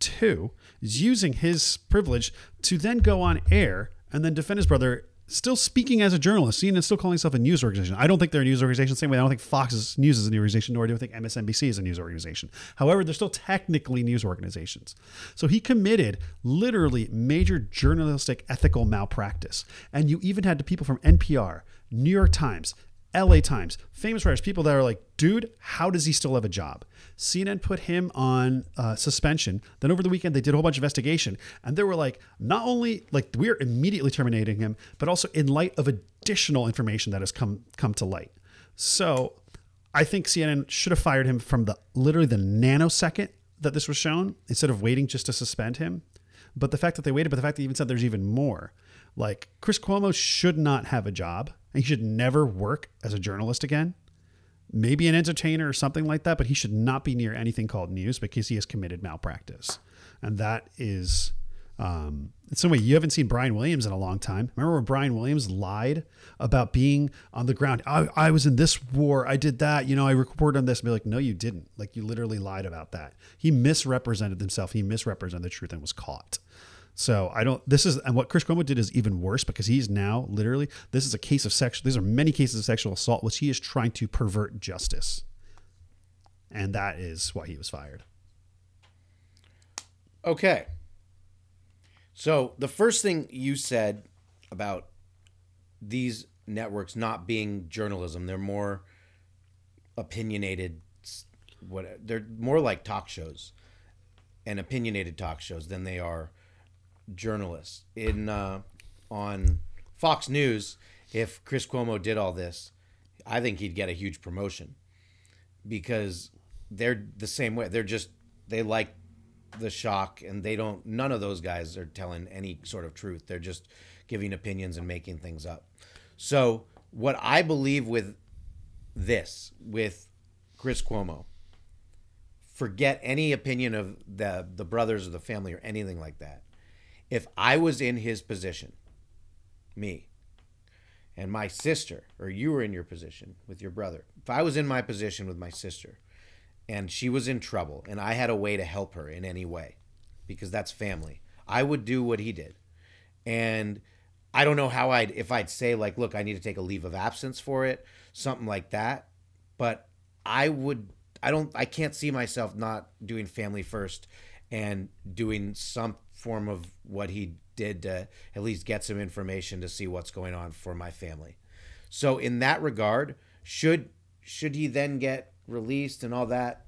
Two is using his privilege to then go on air and then defend his brother still speaking as a journalist, CNN still calling himself a news organization. I don't think they're a news organization. the Same way, I don't think Fox News is a news organization, nor do I think MSNBC is a news organization. However, they're still technically news organizations. So he committed literally major journalistic ethical malpractice. And you even had the people from NPR, New York Times, LA Times, famous writers, people that are like, dude, how does he still have a job? CNN put him on uh, suspension. Then over the weekend, they did a whole bunch of investigation. And they were like, not only like we're immediately terminating him, but also in light of additional information that has come come to light. So I think CNN should have fired him from the literally the nanosecond that this was shown instead of waiting just to suspend him. But the fact that they waited, but the fact that they even said there's even more. Like Chris Cuomo should not have a job and he should never work as a journalist again maybe an entertainer or something like that, but he should not be near anything called news because he has committed malpractice. And that is um, in some way, you haven't seen Brian Williams in a long time. Remember when Brian Williams lied about being on the ground? I, I was in this war. I did that. You know, I reported on this. And be like, no, you didn't. Like, you literally lied about that. He misrepresented himself. He misrepresented the truth and was caught. So I don't. This is and what Chris Cuomo did is even worse because he's now literally. This is a case of sexual. These are many cases of sexual assault, which he is trying to pervert justice, and that is why he was fired. Okay. So the first thing you said about these networks not being journalism, they're more opinionated. What they're more like talk shows and opinionated talk shows than they are journalists. In uh, on Fox News, if Chris Cuomo did all this, I think he'd get a huge promotion because they're the same way. They're just they like the shock and they don't none of those guys are telling any sort of truth they're just giving opinions and making things up so what i believe with this with chris cuomo forget any opinion of the the brothers or the family or anything like that if i was in his position me and my sister or you were in your position with your brother if i was in my position with my sister and she was in trouble and I had a way to help her in any way because that's family. I would do what he did. And I don't know how I'd if I'd say like, look, I need to take a leave of absence for it, something like that. But I would I don't I can't see myself not doing family first and doing some form of what he did to at least get some information to see what's going on for my family. So in that regard, should should he then get released and all that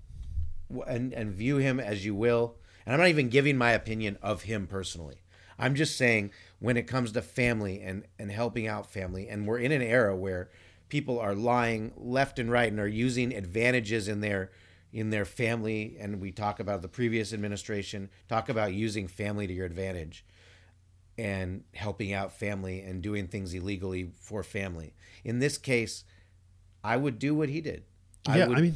and and view him as you will and i'm not even giving my opinion of him personally i'm just saying when it comes to family and and helping out family and we're in an era where people are lying left and right and are using advantages in their in their family and we talk about the previous administration talk about using family to your advantage and helping out family and doing things illegally for family in this case i would do what he did yeah, I, would, I mean,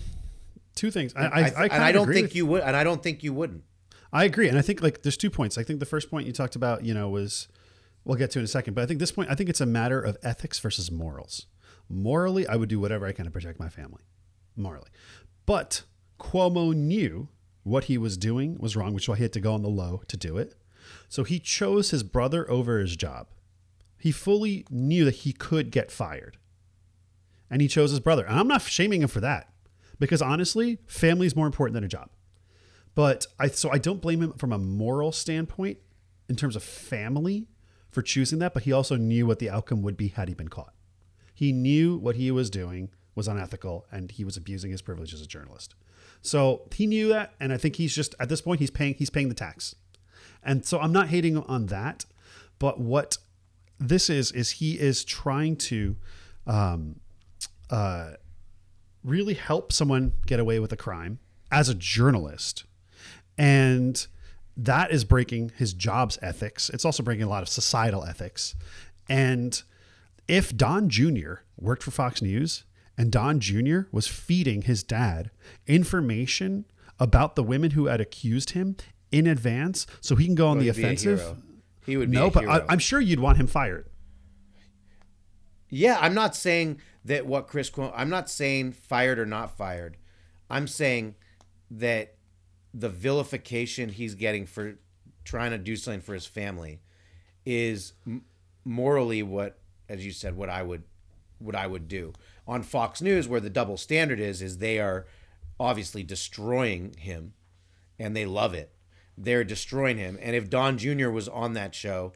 two things. I, I, I, I, and I don't think you would, and I don't think you wouldn't. I agree, and I think like there's two points. I think the first point you talked about, you know, was we'll get to in a second, but I think this point, I think it's a matter of ethics versus morals. Morally, I would do whatever I can to protect my family, morally, but Cuomo knew what he was doing was wrong, which is why he had to go on the low to do it. So he chose his brother over his job. He fully knew that he could get fired, and he chose his brother. And I'm not shaming him for that, because honestly, family is more important than a job. But I so I don't blame him from a moral standpoint in terms of family for choosing that, but he also knew what the outcome would be had he been caught. He knew what he was doing was unethical and he was abusing his privilege as a journalist. So he knew that and I think he's just at this point he's paying he's paying the tax. And so I'm not hating on that, but what this is is he is trying to um, uh, really help someone get away with a crime as a journalist. And that is breaking his job's ethics. It's also breaking a lot of societal ethics. And if Don Jr. worked for Fox News and Don Jr. was feeding his dad information about the women who had accused him in advance so he can go on oh, the be a offensive. He would be No, but I, I'm sure you'd want him fired. Yeah, I'm not saying that what Chris Cuomo. I'm not saying fired or not fired. I'm saying that the vilification he's getting for trying to do something for his family is morally what, as you said, what I would, what I would do on Fox News, where the double standard is, is they are obviously destroying him, and they love it. They're destroying him, and if Don Jr. was on that show,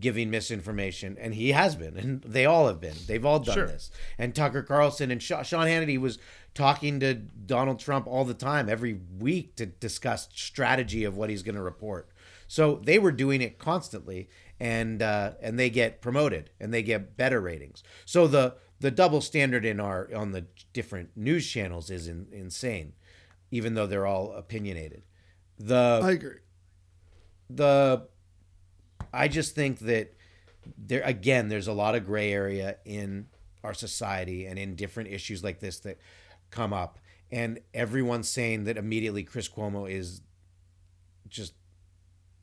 giving misinformation, and he has been, and they all have been. They've all done Sure. this. And Tucker Carlson and Sean Hannity was talking to Donald Trump all the time, every week, to discuss strategy of what he's going to report. So they were doing it constantly, and uh, and they get promoted and they get better ratings. So the the double standard in our on the different news channels is in, insane, even though they're all opinionated. The agree. the I just think that there again there's a lot of gray area in our society and in different issues like this that come up. And everyone's saying that immediately Chris Cuomo is just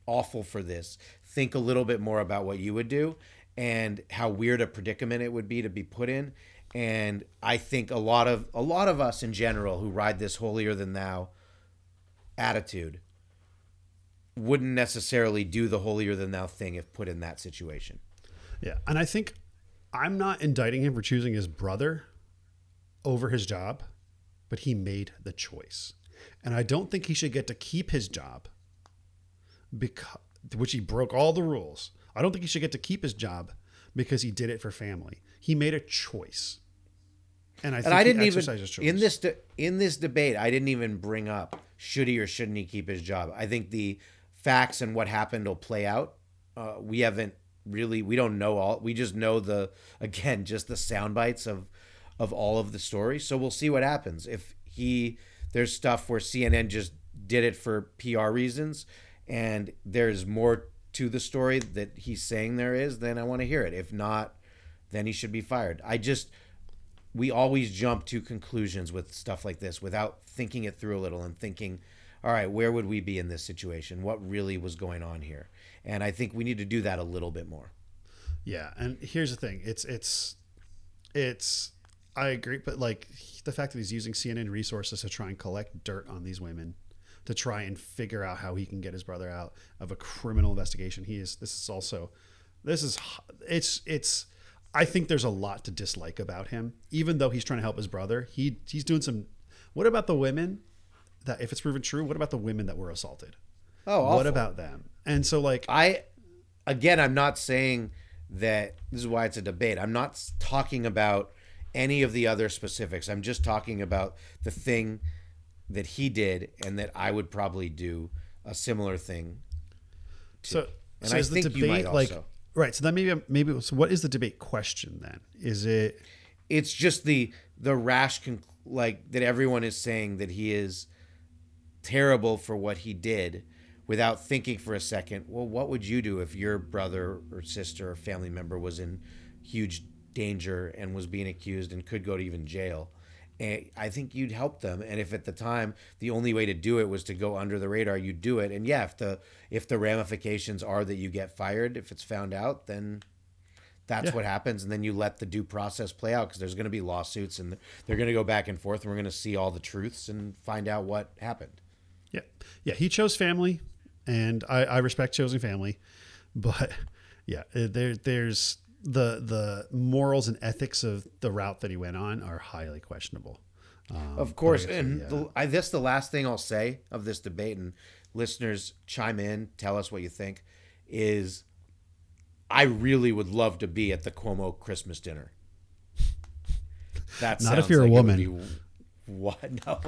awful for this. Think a little bit more about what you would do and how weird a predicament it would be to be put in. And I think a lot of a lot of us in general who ride this holier than thou attitude wouldn't necessarily do the holier than thou thing if put in that situation. Yeah, and I think I'm not indicting him for choosing his brother over his job, but he made the choice. And I don't think he should get to keep his job because which he broke all the rules. I don't think he should get to keep his job because he did it for family. He made a choice. And I think And I didn't even choice. in this de- in this debate. I didn't even bring up should he or shouldn't he keep his job. I think the facts and what happened will play out. Uh, we haven't really we don't know all. We just know the again just the sound bites of of all of the story. So we'll see what happens if he. There's stuff where CNN just did it for PR reasons, and there's more to the story that he's saying there is. Then I want to hear it. If not, then he should be fired. I just we always jump to conclusions with stuff like this without thinking it through a little and thinking, all right, where would we be in this situation? What really was going on here? And I think we need to do that a little bit more. Yeah, and here's the thing: it's it's it's. I agree, but like the fact that he's using CNN resources to try and collect dirt on these women, to try and figure out how he can get his brother out of a criminal investigation. He is. This is also. This is. It's. It's. I think there's a lot to dislike about him, even though he's trying to help his brother. He he's doing some. What about the women? That if it's proven true, what about the women that were assaulted? Oh, what about them? And so like I, again, I'm not saying that this is why it's a debate. I'm not talking about any of the other specifics. I'm just talking about the thing that he did and that I would probably do a similar thing. So, And so I think you debate might like also. right? So then maybe maybe so what is the debate question then? Is it it's just the the rash conc- like that everyone is saying that he is terrible for what he did without thinking for a second well what would you do if your brother or sister or family member was in huge danger and was being accused and could go to even jail and I think you'd help them. And if at the time the only way to do it was to go under the radar, you'd do it. And yeah, if the if the ramifications are that you get fired, if it's found out, then that's Yeah. what happens. And then you let the due process play out because there's going to be lawsuits and they're going to go back and forth, and we're going to see all the truths and find out what happened. yeah yeah he chose family, and I, I respect choosing family, but yeah uh, there there's the the morals and ethics of the route that he went on are highly questionable. Um, Of course, I- and yeah. the, I this the last thing I'll say of this debate, and listeners chime in, tell us what you think. Is I really would love to be at the Cuomo Christmas dinner. That Not if you're a like would woman. be- what no,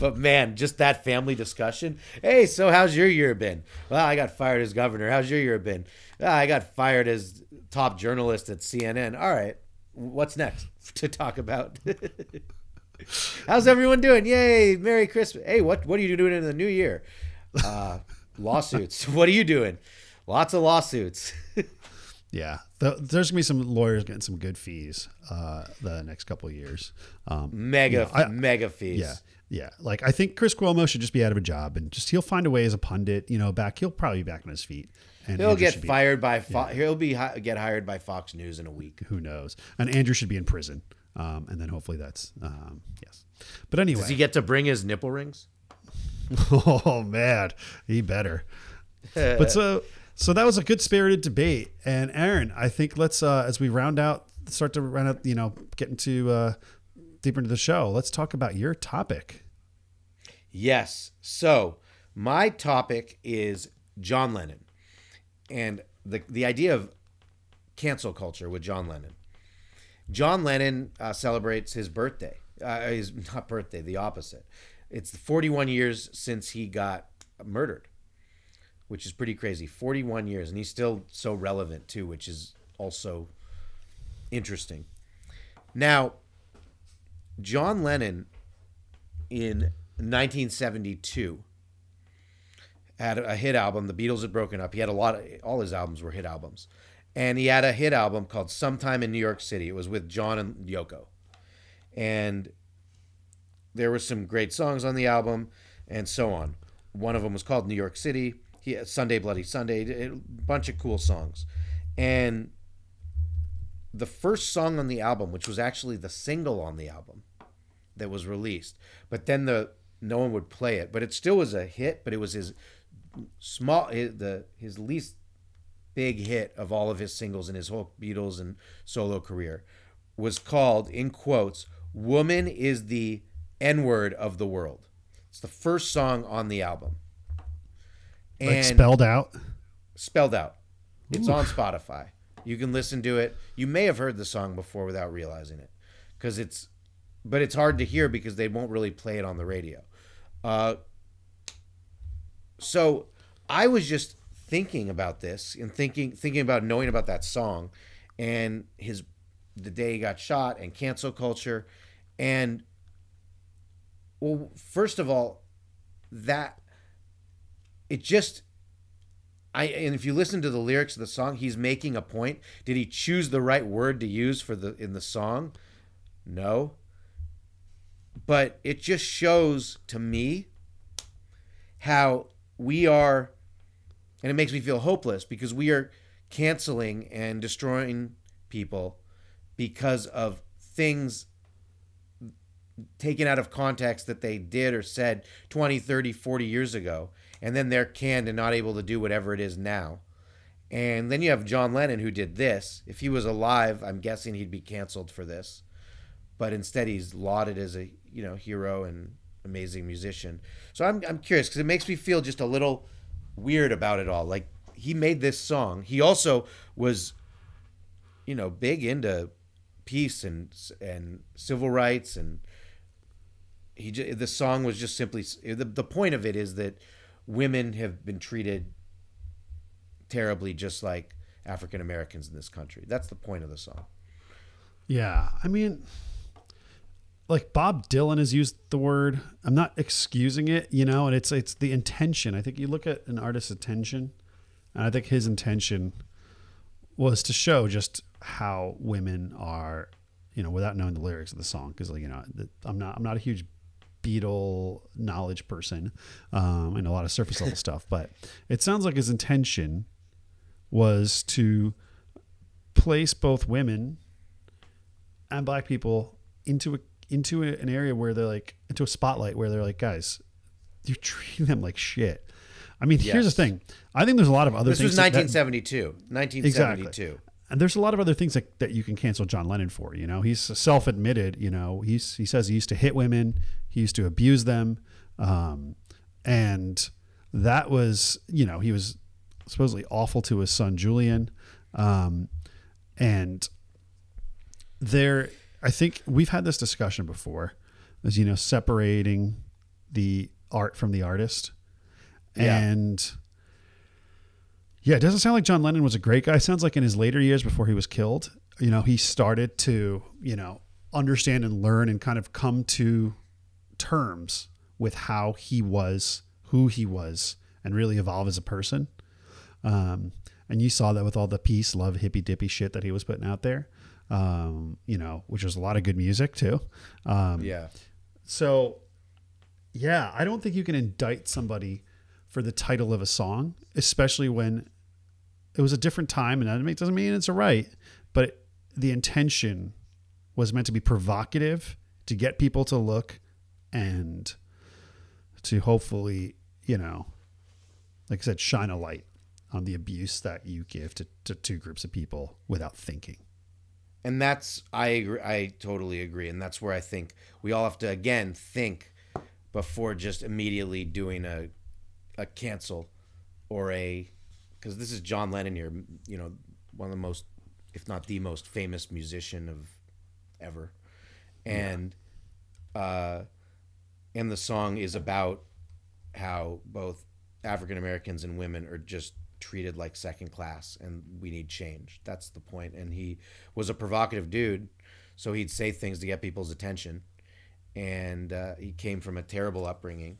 but man, just that family discussion. Hey, so how's your year been? Well, I got fired as governor. How's your year been? "Ah, I got fired as top journalist at CNN. All right, what's next to talk about? How's everyone doing? Yay! Merry Christmas. Hey, what what are you doing in the new year? Uh, lawsuits. what are you doing? Lots of lawsuits. Yeah, Th- there's gonna be some lawyers getting some good fees uh, the next couple of years. Um, Mega I- mega fees. Yeah, yeah. Like I think Chris Cuomo should just be out of a job and just he'll find a way as a pundit. You know, back he'll probably be back on his feet. And He'll Andrew get be- fired by Fo- he'll be hi- get hired by Fox News in a week. who knows? And Andrew should be in prison. Um, and then hopefully that's um, yes. But anyway, Does he get to bring his nipple rings? oh man, he better. but so so that was a good spirited debate. And Aaron, I think let's uh, as we round out, start to round out, you know, get into uh, deeper into the show. Let's talk about your topic. Yes. So my topic is John Lennon, and the the idea of cancel culture with John Lennon. John Lennon uh, celebrates his birthday. Uh, his not birthday, the opposite. It's 41 years since he got murdered, which is pretty crazy. 41 years, and he's still so relevant too, which is also interesting. Now, John Lennon in 1972 had a hit album. The Beatles had broken up. He had a lot of all his albums were hit albums, and he had a hit album called Sometime in New York City. It was with John and Yoko. And there were some great songs on the album and so on. One of them was called New York City. He had Sunday Bloody Sunday, a bunch of cool songs. And the first song on the album, which was actually the single on the album that was released, but then the no one would play it, but it still was a hit, but it was his small his, the his least big hit of all of his singles in his whole Beatles and solo career was called in quotes "Woman is the N-word of the world." It's the first song on the album. Like spelled out. spelled out. It's on Spotify. You can listen to it. You may have heard the song before without realizing it, because it's, but it's hard to hear because they won't really play it on the radio. Uh, so I was just thinking about this and thinking thinking about knowing about that song, and his the day he got shot and cancel culture, and well, first of all, that it just I and if you listen to the lyrics of the song, he's making a point. Did he choose the right word to use for the in the song? No. But it just shows to me how we are and it makes me feel hopeless because we are canceling and destroying people because of things taken out of context that they did or said 20, 30, 40 years ago and then they're canned and not able to do whatever it is now. And then you have John Lennon who did this. If he was alive, I'm guessing he'd be canceled for this. But instead, he's lauded as a you know hero and amazing musician. So I'm I'm curious because it makes me feel just a little weird about it all. Like he made this song. He also was, you know, big into peace and and civil rights and he j- the song was just simply eh, the the point of it is that women have been treated terribly just like African Americans in this country. That's the point of the song. Yeah, I mean, like Bob Dylan has used the word. I'm not excusing it, you know, and it's it's the intention. I think you look at an artist's intention, and I think his intention was to show just how women are, you know, without knowing the lyrics of the song, because like you know, I'm not I'm not a huge Beatle knowledge person. Um, know a lot of surface level stuff, but it sounds like his intention was to place both women and black people into a into a, an area where they're like into a spotlight where they're like guys you're treating them like shit i mean here's the thing i think there's a lot of other This things was that- that- 1972. 1972. and there's a lot of other things that, that you can cancel John Lennon for. You know, he's self-admitted. You know, he's he says he used to hit women, he used to abuse them, um, and that was you know he was supposedly awful to his son Julian, um, and there I think we've had this discussion before, as you know, separating the art from the artist, Yeah. and. Yeah, it doesn't sound like John Lennon was a great guy. It sounds like in his later years before he was killed, you know, he started to, you know, understand and learn and kind of come to terms with how he was, who he was, and really evolve as a person. Um, and you saw that with all the peace, love, hippy dippy shit that he was putting out there, um, you know, which was a lot of good music too. Um, Yeah. so, yeah, I don't think you can indict somebody for the title of a song, especially when it was a different time, and that doesn't mean it's a right, but the intention was meant to be provocative to get people to look and to hopefully, you know, like I said, shine a light on the abuse that you give to, to two groups of people without thinking. And that's I agree, I totally agree, and that's where I think we all have to again think before just immediately doing a a cancel or a because this is John Lennon here, you know, one of the most, if not the most famous musician of ever, and uh, and the song is about how both African Americans and women are just treated like second class and we need change. That's the point. And he was a provocative dude, so he'd say things to get people's attention. And uh, he came from a terrible upbringing.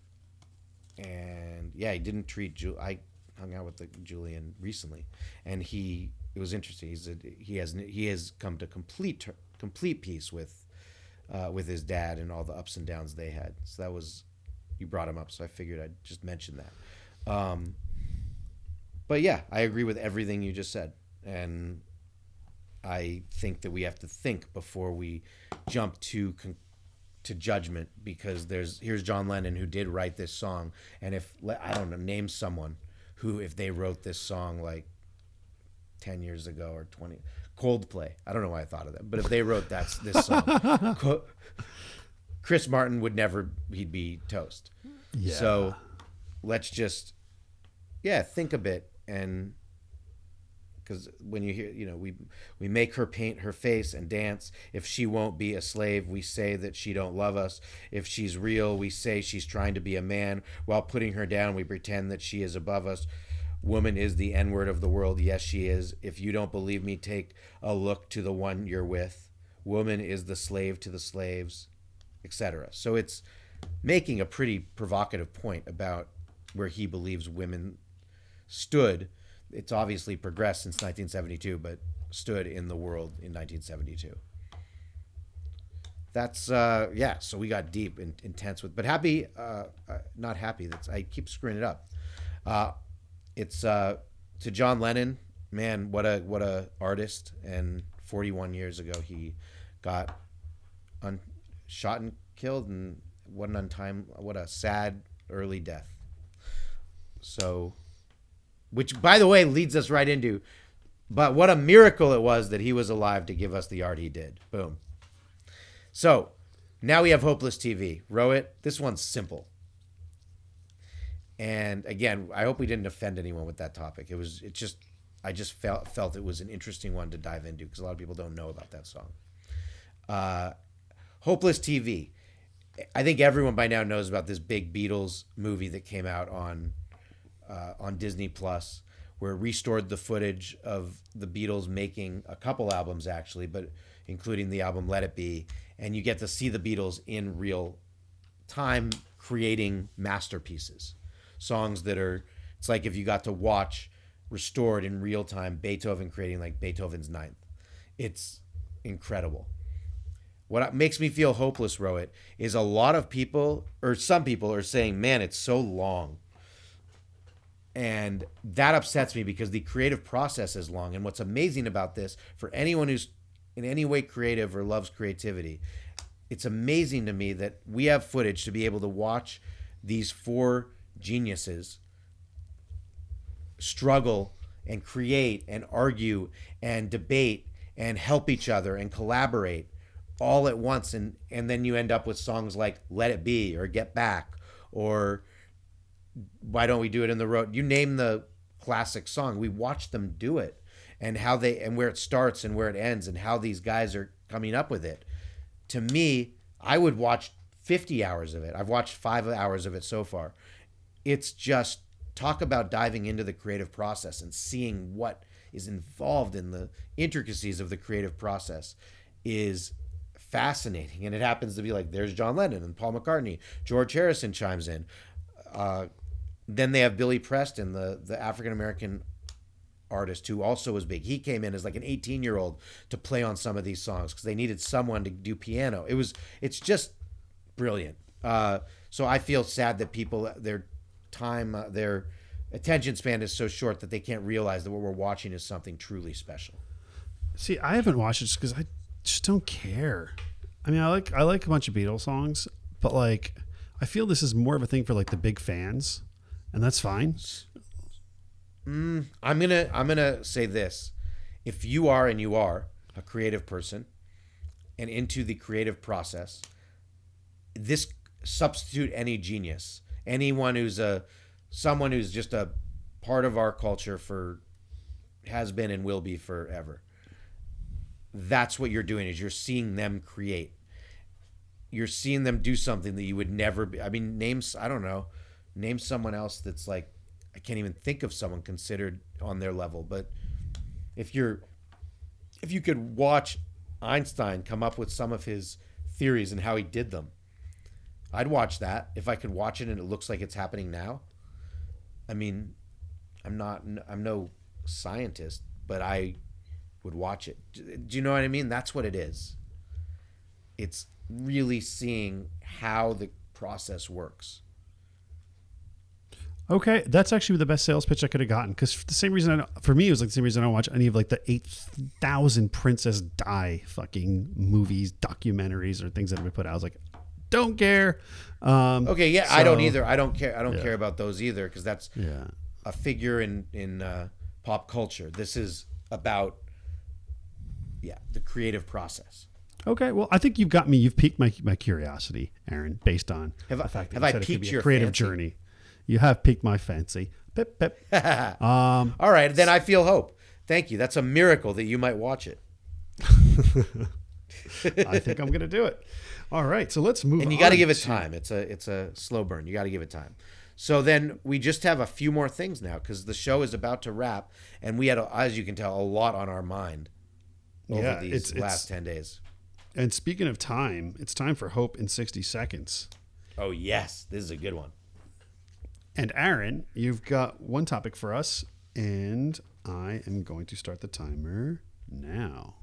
And yeah, he didn't treat Ju- I hung out with the Julian recently, and he it was interesting. He's a, he has he has come to complete complete peace with uh, with his dad and all the ups and downs they had. So that was you brought him up, so I figured I'd just mention that. Um, but yeah, I agree with everything you just said, and I think that we have to think before we jump to con- to judgment because there's here's John Lennon who did write this song, and if I don't know, name someone who if they wrote this song like ten years ago or twenty, Coldplay. I don't know why I thought of that, but if they wrote that this song, Co- Chris Martin would never he'd be toast. Yeah. So let's just yeah think a bit and because when you hear you know we we make her paint her face and dance. If she won't be a slave we say that she don't love us. If she's real we say she's trying to be a man. While putting her down we pretend that she is above us. Woman is the n word of the world. Yes she is. If you don't believe me take a look to the one you're with. Woman is the slave to the slaves etc so it's making a pretty provocative point about where he believes women stood. It's obviously progressed since 1972, but stood in the world in 1972. That's uh, yeah. So we got deep and intense with, but happy, uh, uh, not happy. That's I keep screwing it up. Uh, it's uh, to John Lennon. Man, what a what a artist! And 41 years ago, he got un- shot and killed, and what an untime, what a sad early death. So, which by the way leads us right into, but what a miracle it was that he was alive to give us the art he did. Boom. So, now we have Hopeless TV. Rohit. This one's simple. And again, I hope we didn't offend anyone with that topic. It was, it just, I just felt felt it was an interesting one to dive into because a lot of people don't know about that song. Uh, Hopeless TV. I think everyone by now knows about this big Beatles movie that came out on uh, on Disney Plus, where restored the footage of the Beatles making a couple albums actually, but including the album Let It Be, and you get to see the Beatles in real time creating masterpieces, songs that are. It's like if you got to watch restored in real time Beethoven creating like Beethoven's Ninth. It's incredible what makes me feel hopeless, Rohit, is a lot of people, or some people, are saying, man, it's so long. And that upsets me because the creative process is long. And what's amazing about this, for anyone who's in any way creative or loves creativity, it's amazing to me that we have footage to be able to watch these four geniuses struggle and create and argue and debate and help each other and collaborate all at once and and then you end up with songs like let it be or get back or why don't we do it in the road? You name the classic song. We watch them do it and how they and where it starts and where it ends and how these guys are coming up with it. To me i would watch 50 hours of it. I've watched 5 hours of it so far. It's just talk about diving into the creative process and seeing what is involved in the intricacies of the creative process is fascinating. And it happens to be like there's John Lennon and Paul McCartney, George Harrison chimes in. Uh, then they have Billy Preston, the the African American artist who also was big. He came in as like an 18 year old to play on some of these songs because they needed someone to do piano. It was it's just brilliant. Uh, so I feel sad that people their time uh, their attention span is so short that they can't realize that what we're watching is something truly special. See, I haven't watched it just because I just don't care. I mean, I like I like a bunch of Beatles songs, but like I feel this is more of a thing for like the big fans, and that's fine. Mm, I'm gonna I'm gonna say this: if you are and you are a creative person and into the creative process, this substitute any genius, anyone who's a someone who's just a part of our culture for has been and will be forever. That's what you're doing is you're seeing them create. You're seeing them do something that you would never be. I mean, names I don't know, name someone else that's like I can't even think of someone considered on their level. But if you're, if you could watch Einstein come up with some of his theories and how he did them, I'd watch that. If I could watch it and it looks like it's happening now, I mean, I'm not. I'm no scientist, but I would watch it. Do you know what I mean? That's what it is. It's really seeing how the process works. Okay, that's actually the best sales pitch I could have gotten. Because the same reason, I for me, it was like the same reason I don't watch any of like the eight thousand Princess Di fucking movies, documentaries, or things that have been put out. I was like, don't care. Um, Okay, yeah, I don't either. I don't care. I don't Yeah. care about those either because that's Yeah. a figure in in uh, pop culture. This is about yeah the creative process. Okay, well, I think you've got me. You've piqued my my curiosity, Aaron, based on Have the I- fact that have I said it could piqued your a creative fancy? journey. You have piqued my fancy. Pip, pip. um, All right, then I feel hope. Thank you. That's a miracle that you might watch it. I think I'm going to do it. All right, so let's move. and you got to give it time. It's a it's a slow burn. You got to give it time. So then we just have a few more things now because the show is about to wrap, and we had, as you can tell, a lot on our mind over Yeah, these it's- it's- last ten days. And speaking of time, it's time for hope in 60 seconds. Oh yes, this is a good one. And Aaron, you've got one topic for us, and I am going to start the timer now.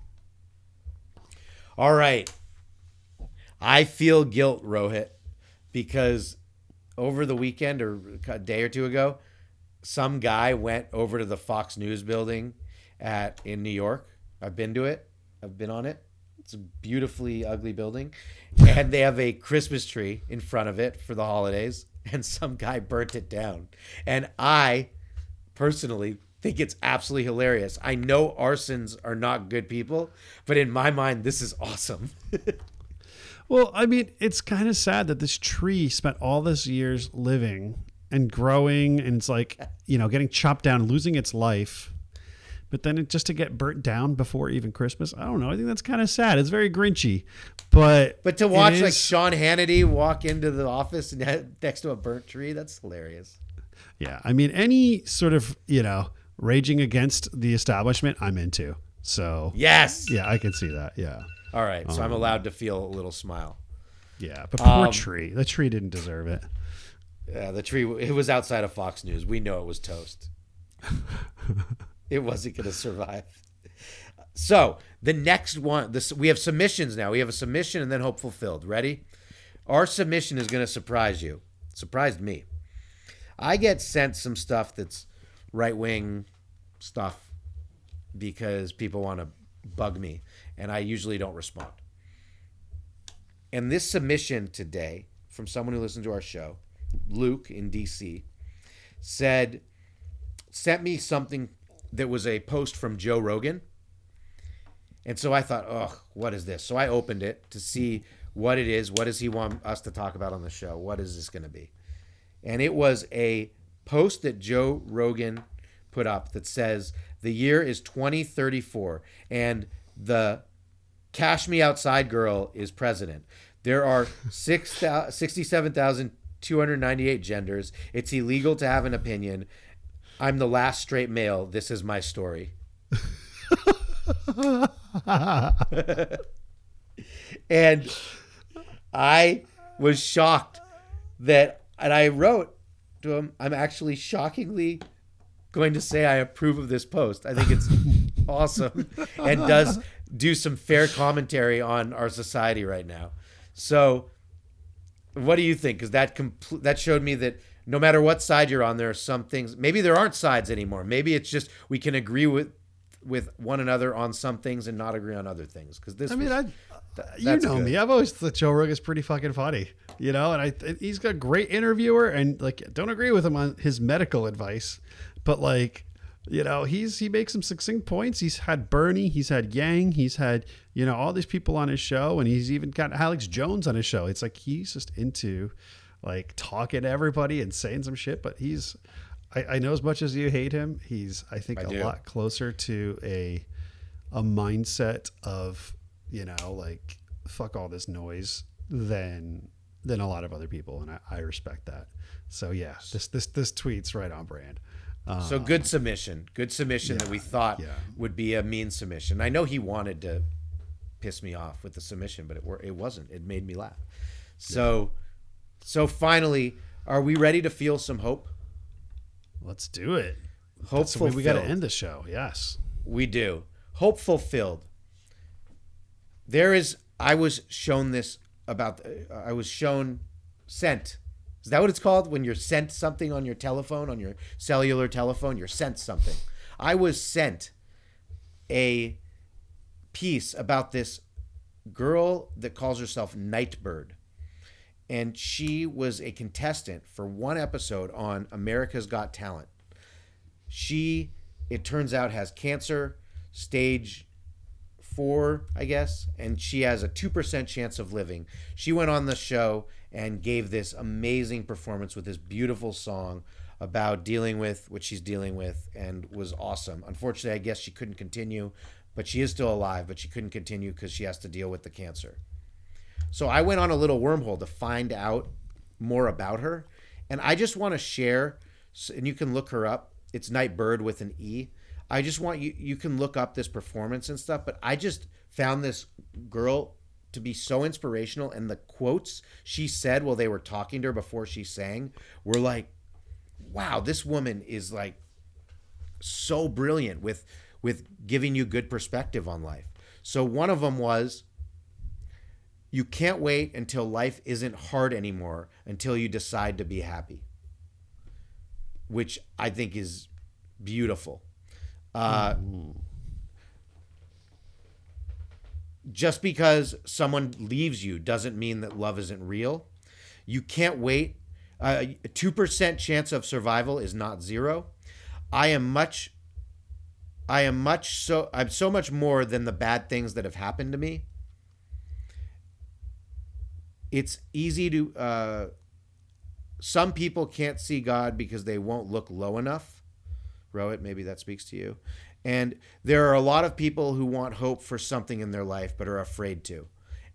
All right. I feel guilt, Rohit, because over the weekend or a day or two ago, some guy went over to the Fox News building at in New York. I've been to it. I've been on it. It's a beautifully ugly building, and they have a Christmas tree in front of it for the holidays. And some guy burnt it down, and I personally think it's absolutely hilarious. I know arsons are not good people, but in my mind, this is awesome. Well, I mean, it's kind of sad that this tree spent all this years living and growing, and it's like, you know, getting chopped down, losing its life. But then it just to get burnt down before even Christmas, I don't know. I think that's kind of sad. It's very grinchy. But But to watch like Sean Hannity walk into the office next to a burnt tree, that's hilarious. yeah, I mean, any sort of you know raging against the establishment, I'm into. So Yes. yeah, I can see that. Yeah, All right. So I'm allowed to feel a little smile. yeah. But poor Um, tree. The tree didn't deserve it. Yeah, the tree, it was outside of Fox News. We know it was toast. it wasn't going to survive. So the next one, this we have submissions now. We have a submission and then hope fulfilled. Ready? Our submission is going to surprise you. Surprised me. I get sent some stuff that's right wing stuff because people want to bug me, and I usually don't respond. And this submission today from someone who listens to our show, Luke in DC, said, sent me something that was a post from Joe Rogan. And so I thought, oh, what is this? So I opened it to see what it is. What does he want us to talk about on the show? What is this going to be? And it was a post that Joe Rogan put up that says the year is 2034 and the Cash Me Outside girl is president. There are six 67,298 genders. It's illegal to have an opinion. I'm the last straight male. This is my story. and I was shocked that, and I wrote to him, I'm actually shockingly going to say I approve of this post. I think it's awesome and does do some fair commentary on our society right now. So, what do you think? Because that compl- that showed me that no matter what side you're on, there are some things. Maybe there aren't sides anymore. Maybe it's just we can agree with with one another on some things and not agree on other things. Because this, I mean, was- I, you know good. me. I've always thought Joe Rogan's pretty fucking funny, you know. And I, he's got a great interviewer, and like, don't agree with him on his medical advice, but like, you know, he's he makes some succinct points. He's had Bernie, he's had Yang, he's had you know all these people on his show, and he's even got Alex Jones on his show. It's like he's just into like talking to everybody and saying some shit, but he's. I, I know as much as you hate him, he's I think I a do. lot closer to a a mindset of you know like fuck all this noise than than a lot of other people and I, I respect that so yeah this this this tweet's right on brand uh, So good submission. Good submission that we thought yeah. would be a mean submission. I know he wanted to piss me off with the submission, but it were, it wasn't. It made me laugh. So so finally, are we ready to feel some hope? let's do it Hope That's the we got to end the show. Yes. We do. Hope fulfilled. There is. I was shown this about. uh, I was shown sent. Is that what it's called when you're sent something on your telephone, on your cellular telephone? You're sent something. I was sent a piece about this girl that calls herself Nightbirde. And she was a contestant for one episode on America's Got Talent. She, it turns out, has cancer, stage four, I guess, and she has a 2% chance of living. She went on the show and gave this amazing performance with this beautiful song about dealing with what she's dealing with and was awesome. Unfortunately, I guess she couldn't continue, but she is still alive, but she couldn't continue because she has to deal with the cancer. So I went on a little wormhole to find out more about her. And I just want to share, and you can look her up. It's Nightbirde with an E. I just want you, you can look up this performance and stuff, but I just found this girl to be so inspirational. And the quotes she said while they were talking to her before she sang were like, wow, this woman is like so brilliant with with giving you good perspective on life. So one of them was you can't wait until life isn't hard anymore until you decide to be happy. Which I think is beautiful. Uh, just because someone leaves you doesn't mean that love isn't real. You can't wait. Uh, A 2% chance of survival is not zero. I am much I am much so I'm so much more than the bad things that have happened to me. It's easy to uh some people can't see God because they won't look low enough. Rohit, maybe that speaks to you. And there are a lot of people who want hope for something in their life but are afraid to.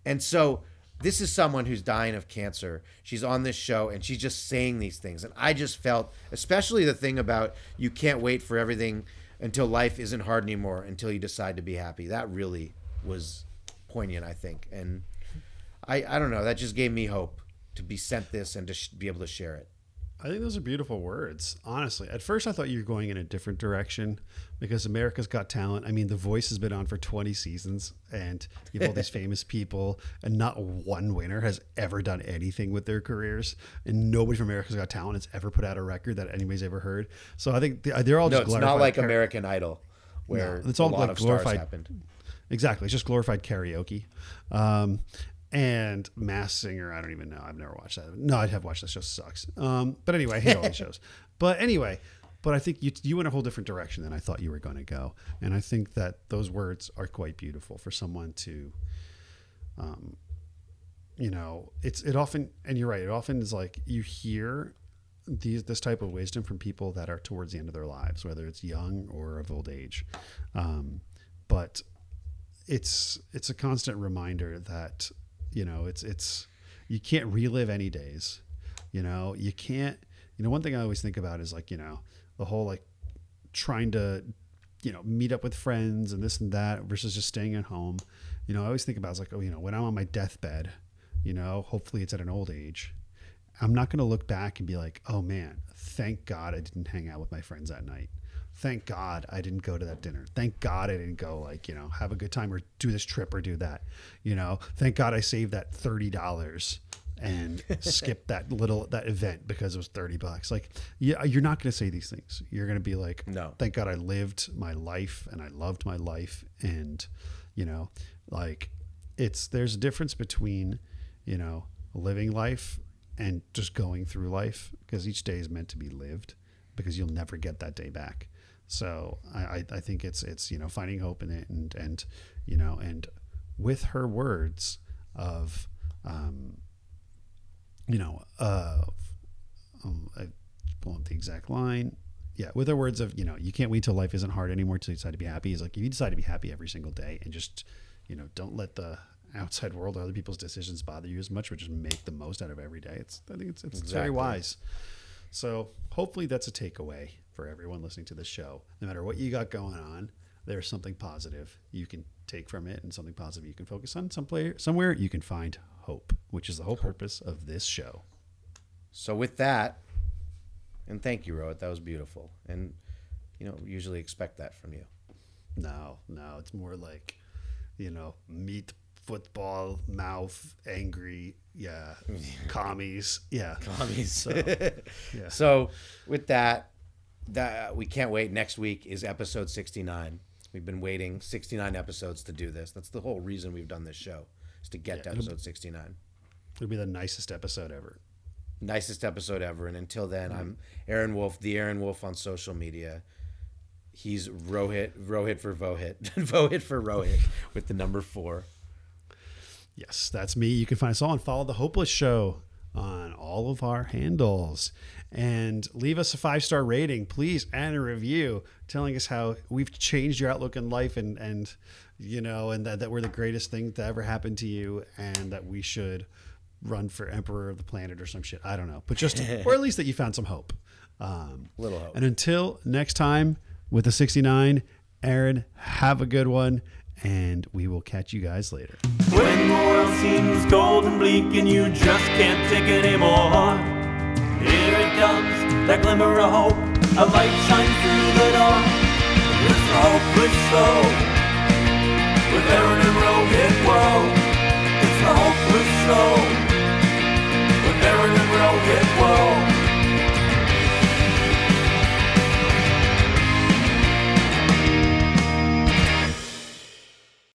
And so this is someone who's dying of cancer. She's on this show and she's just saying these things. And I just felt, especially the thing about you can't wait for everything until life isn't hard anymore until you decide to be happy. That really was poignant, I think. And I, I don't know, that just gave me hope to be sent this and to sh- be able to share it. I think those are beautiful words. Honestly, at first I thought you were going in a different direction because America's Got Talent. I mean, The Voice has been on for 20 seasons and you have all these famous people, and not one winner has ever done anything with their careers. And nobody from America's Got Talent has ever put out a record that anybody's ever heard. So I think they- they're all No, just it's not like American Idol, where No, it's all a lot like of glorified- stars happened. Exactly. It's just glorified karaoke. Um, and Masked Singer, I don't even know. I've never watched that. No, I have watched that show. Sucks. Um, but anyway, I hate all these shows. But anyway, but I think you you went a whole different direction than I thought you were going to go, and I think that those words are quite beautiful for someone to, um, you know, it's it often and you're right. It often is like you hear these this type of wisdom from people that are towards the end of their lives, whether it's young or of old age. Um, but it's it's a constant reminder that you know it's it's you can't relive any days you know? You can't you know one thing i always think about is like you know the whole like trying to you know meet up with friends and this and that versus just staying at home. You know i always think about it's like oh you know when i'm on my deathbed you know hopefully it's at an old age i'm not going to look back and be like oh man thank god i didn't hang out with my friends that night thank God I didn't go to that dinner. Thank God I didn't go like, you know, have a good time or do this trip or do that. You know, thank God I saved that $30 and skip that little that event because it was 30 bucks. Like yeah, you're not going to say these things. You're going to be like, No. thank God I lived my life and I loved my life and you know, like it's there's a difference between, you know, living life and just going through life because each day is meant to be lived because you'll never get that day back. So I, I, think it's it's you know finding hope in it and and you know and with her words of um, you know uh, um, I pull up the exact line. Yeah, with her words of you know you can't wait till life isn't hard anymore till you decide to be happy. Is like if you decide to be happy every single day and just you know don't let the outside world or other people's decisions bother you as much, but just make the most out of every day. It's I think it's it's very wise. So hopefully that's a takeaway for everyone listening to this show. No matter what you got going on, there's something positive you can take from it and something positive you can focus on. Some play, somewhere you can find hope, which is the whole purpose of this show. So with that, and thank you, Rohit. That was beautiful. And you know usually expect that from you. No, no, it's more like, you know, meat, football, mouth, angry, yeah, commies, yeah. Commies. So, yeah. So with that, that we can't wait. Next week is episode sixty nine. We've been waiting sixty nine episodes to do this. That's the whole reason we've done this show is to get to it'll- episode sixty nine. It'll be the nicest episode ever. Nicest episode ever. And until then, mm-hmm. I'm Aaron Wolf, the Aaron Wolf on social media. He's Rohit, Rohit for Vohit, Vohit for Rohit with the number four. Yes, that's me. You can find us all and follow the Hopeless Show on all of our handles. And leave us a five star rating, please, and a review telling us how we've changed your outlook in life and, and you know, and that, that we're the greatest thing to ever happen to you and that we should run for emperor of the planet or some shit. I don't know. But just, or at least that you found some hope. Um, Little hope. And until next time with the 69, Aaron, have a good one. And we will catch you guys later. When the world seems cold and bleak and you just can't take it anymore, here it comes, that glimmer of hope. A light shines through the door. It's the hopeless show. With Aaron and Rohit, whoa. It's the hopeless show. With Aaron and Rohit, whoa.